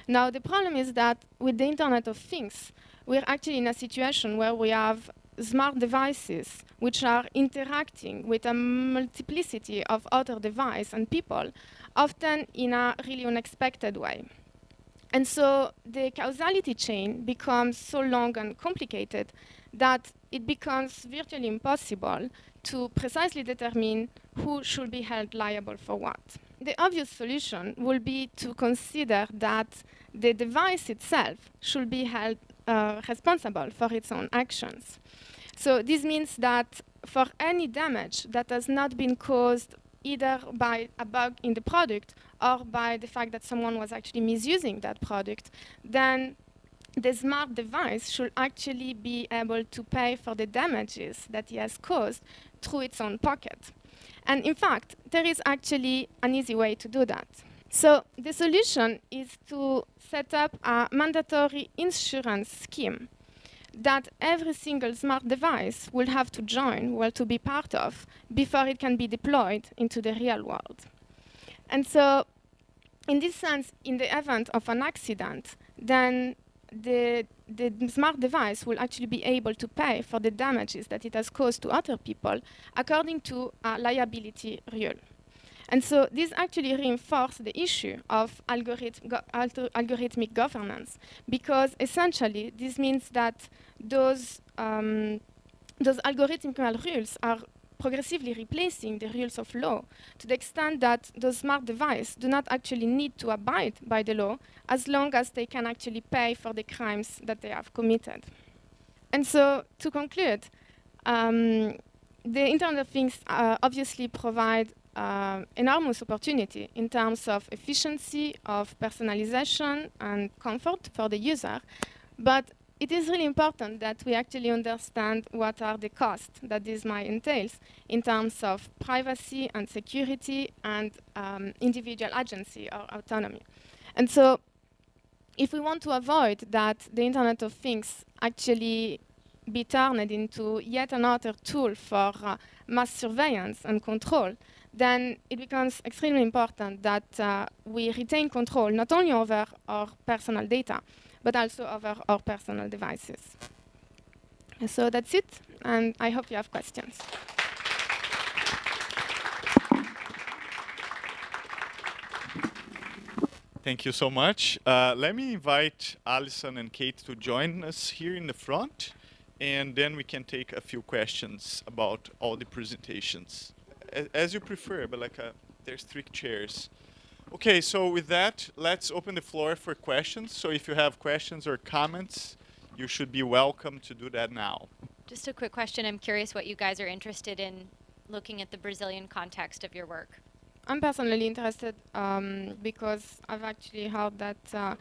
Now, the problem is that with the Internet of Things, we're actually in a situation where we have smart devices which are interacting with a multiplicity of other devices and people, often in a really unexpected way. And so the causality chain becomes so long and complicated that it becomes virtually impossible to precisely determine who should be held liable for what. The obvious solution will be to consider that the device itself should be held uh, responsible for its own actions. So this means that for any damage that has not been caused either by a bug in the product or by the fact that someone was actually misusing that product, then the smart device should actually be able to pay for the damages that it has caused through its own pocket. And in fact, there is actually an easy way to do that. So the solution is to set up a mandatory insurance scheme that every single smart device will have to join, well, to be part of, before it can be deployed into the real world. And so, in this sense, in the event of an accident, then the, the smart device will actually be able to pay for the damages that it has caused to other people according to a liability rule. And so this actually reinforces the issue of algorithm go algorithmic governance because essentially this means that those, um, those algorithmic rules are progressively replacing the rules of law to the extent that those smart devices do not actually need to abide by the law as long as they can actually pay for the crimes that they have committed. And so, to conclude, um, the Internet of Things uh, obviously provide uh, enormous opportunity in terms of efficiency, of personalization, and comfort for the user. But it is really important that we actually understand what are the costs that this might entail in terms of privacy and security and um, individual agency or autonomy. And so if we want to avoid that the Internet of Things actually be turned into yet another tool for uh, mass surveillance and control, then it becomes extremely important that uh, we retain control not only over our personal data, but also over our personal devices. So that's it, and I hope you have questions. Thank you so much. Uh, let me invite Allison and Kate to join us here in the front, and then we can take a few questions about all the presentations. As, you prefer, but like a, uh, there's three chairs Okay, so with that, let's open the floor for questions. So if you have questions or comments, you should be welcome to do that now. Just a quick question. I'm curious what you guys are interested in looking at the Brazilian context of your work. I'm personally interested um, because I've actually heard that uh,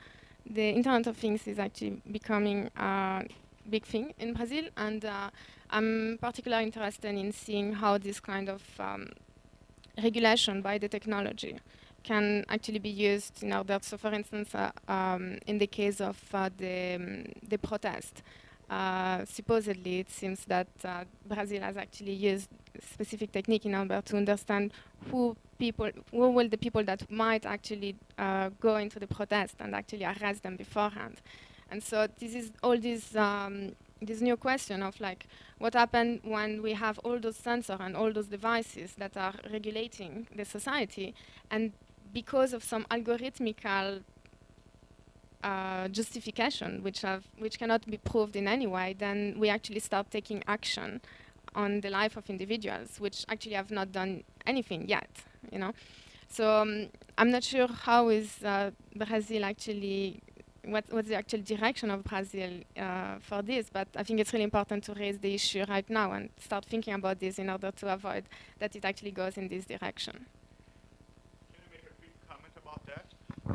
the Internet of Things is actually becoming a big thing in Brazil, and uh, I'm particularly interested in seeing how this kind of um, regulation by the technology can actually be used in order. So, for instance, uh, um, in the case of uh, the um, the protest, uh, supposedly it seems that uh, Brazil has actually used specific technique in order to understand who people, who will the people that might actually uh, go into the protest and actually arrest them beforehand. And so this is all these um, this new question of like what happened when we have all those sensors and all those devices that are regulating the society and because of some algorithmical uh, justification, which have which cannot be proved in any way, then we actually start taking action on the life of individuals, which actually have not done anything yet. You know, so um, I'm not sure how is uh, Brazil actually. What, what's the actual direction of Brazil uh, for this? But I think it's really important to raise the issue right now and start thinking about this in order to avoid that it actually goes in this direction.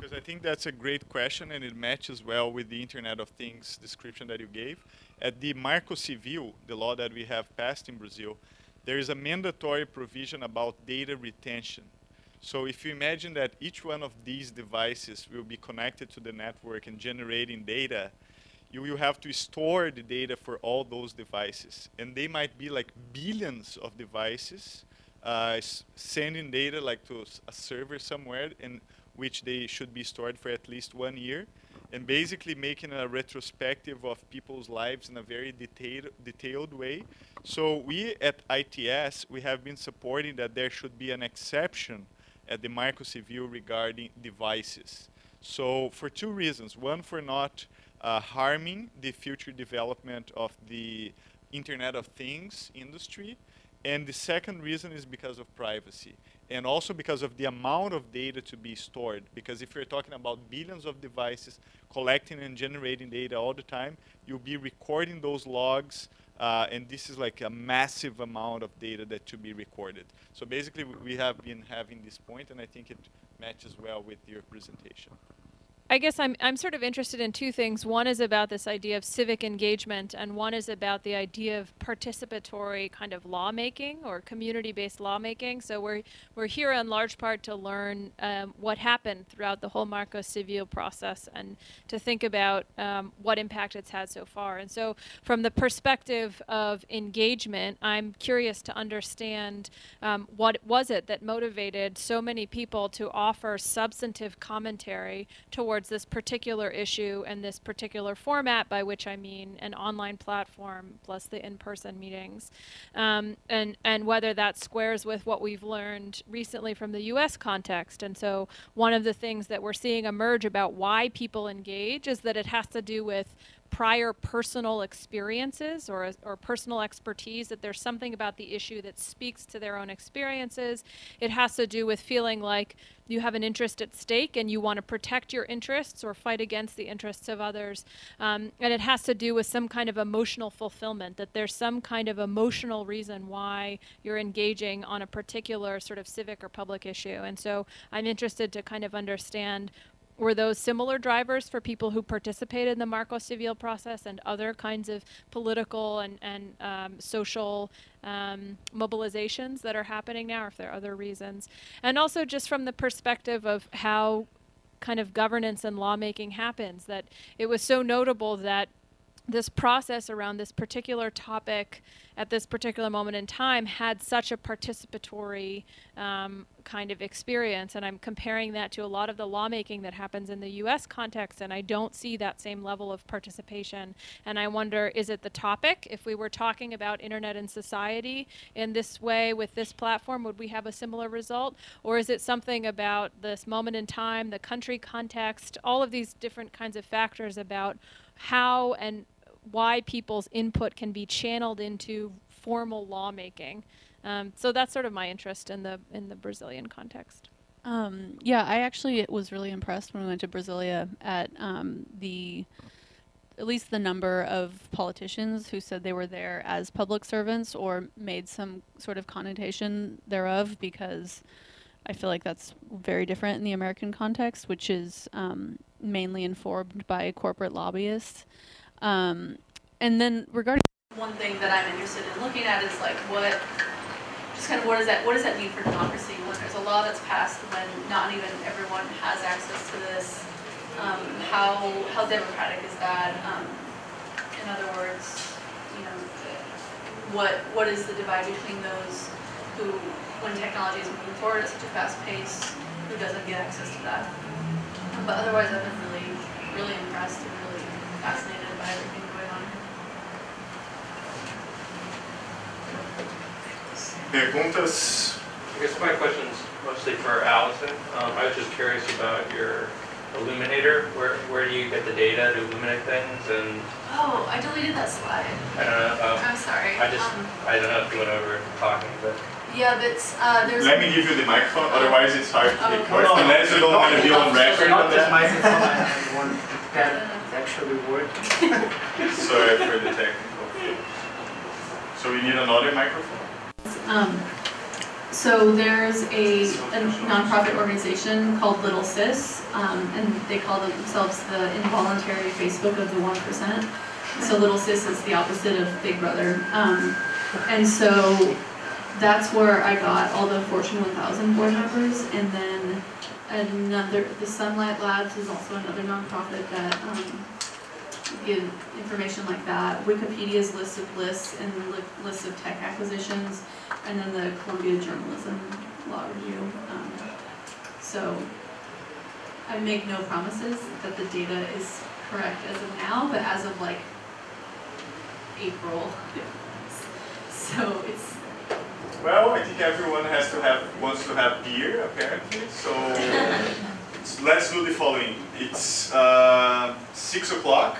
Because I think that's a great question and it matches well with the Internet of Things description that you gave. At the Marco Civil, the law that we have passed in Brazil, there is a mandatory provision about data retention. So if you imagine that each one of these devices will be connected to the network and generating data, you will have to store the data for all those devices. And they might be like billions of devices uh, sending data like to a server somewhere and which they should be stored for at least one year, and basically making a retrospective of people's lives in a very detailed, detailed way. So we at ITS, we have been supporting that there should be an exception at the Marco Civil regarding devices. So for two reasons. One, for not uh, harming the future development of the Internet of Things industry. And the second reason is because of privacy and also because of the amount of data to be stored. Because if you're talking about billions of devices collecting and generating data all the time, you'll be recording those logs, uh, and this is like a massive amount of data that to be recorded. So basically, we have been having this point, and I think it matches well with your presentation. I guess I'm I'm sort of interested in two things. One is about this idea of civic engagement, and one is about the idea of participatory kind of lawmaking or community-based lawmaking. So we're we're here in large part to learn um, what happened throughout the whole Marco Civil process and to think about um, what impact it's had so far. And so, from the perspective of engagement, I'm curious to understand um, what was it that motivated so many people to offer substantive commentary towards towards this particular issue and this particular format, by which I mean an online platform plus the in-person meetings, um, and and whether that squares with what we've learned recently from the U.S. context. And so one of the things that we're seeing emerge about why people engage is that it has to do with prior personal experiences or, or personal expertise, that there's something about the issue that speaks to their own experiences. It has to do with feeling like you have an interest at stake and you want to protect your interests or fight against the interests of others. Um, and it has to do with some kind of emotional fulfillment, that there's some kind of emotional reason why you're engaging on a particular sort of civic or public issue. And so I'm interested to kind of understand were those similar drivers for people who participated in the Marco Civil process and other kinds of political and, and um, social um, mobilizations that are happening now, or if there are other reasons? And also, just from the perspective of how kind of governance and lawmaking happens, that it was so notable that this process around this particular topic at this particular moment in time had such a participatory um, kind of experience. And I'm comparing that to a lot of the lawmaking that happens in the US context, and I don't see that same level of participation. And I wonder is it the topic? If we were talking about internet and society in this way with this platform, would we have a similar result? Or is it something about this moment in time, the country context, all of these different kinds of factors about how and why people's input can be channeled into formal lawmaking. Um, so that's sort of my interest in the in the Brazilian context. Um, yeah, I actually was really impressed when we went to Brasilia at um, the at least the number of politicians who said they were there as public servants or made some sort of connotation thereof because I feel like that's very different in the American context, which is um, mainly informed by corporate lobbyists. Um, and then regarding one thing that I'm interested in looking at is like what just kind of what does that what does that mean for democracy? When there's a law that's passed when not even everyone has access to this. Um, how how democratic is that? Um, in other words you know what what is the divide between those who when technology is moving forward at such a fast pace who doesn't get access to that? But otherwise I've been really really impressed and really fascinated by everything going on here Perguntas? I guess my question's mostly for Allison. Um, I was just curious about your illuminator. Where, where do you get the data to illuminate things? And oh I deleted that slide I don't know. Um, I'm sorry I just, um, I don't know if you went over talking, but yeah that's uh, there's Let me give you the microphone, otherwise it's hard to Oh. record. Unless you don't want to be on record Not on this that. microphone, I have one that actually works. Sorry for the technical. So we need another microphone? Um, so there's a, a nonprofit organization called Little Sis, um, and they call themselves the involuntary Facebook of the one percent. So Little Sis is the opposite of Big Brother, um, and so that's where I got all the Fortune 1000 board members, and then another, the Sunlight Labs is also another nonprofit that give information like that. Wikipedia's list of lists and the li- list of tech acquisitions, and then the Columbia Journalism Law Review. Um, so I make no promises that the data is correct as of now, but as of like April. So it's Well, I think everyone has to have, wants to have beer apparently, so so let's do the following. It's uh, six o'clock.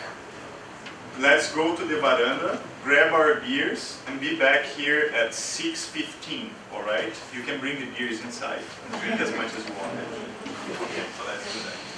Let's go to the veranda, grab our beers, and be back here at 6.15, all right? You can bring the beers inside and drink as much as you want. So let's do that.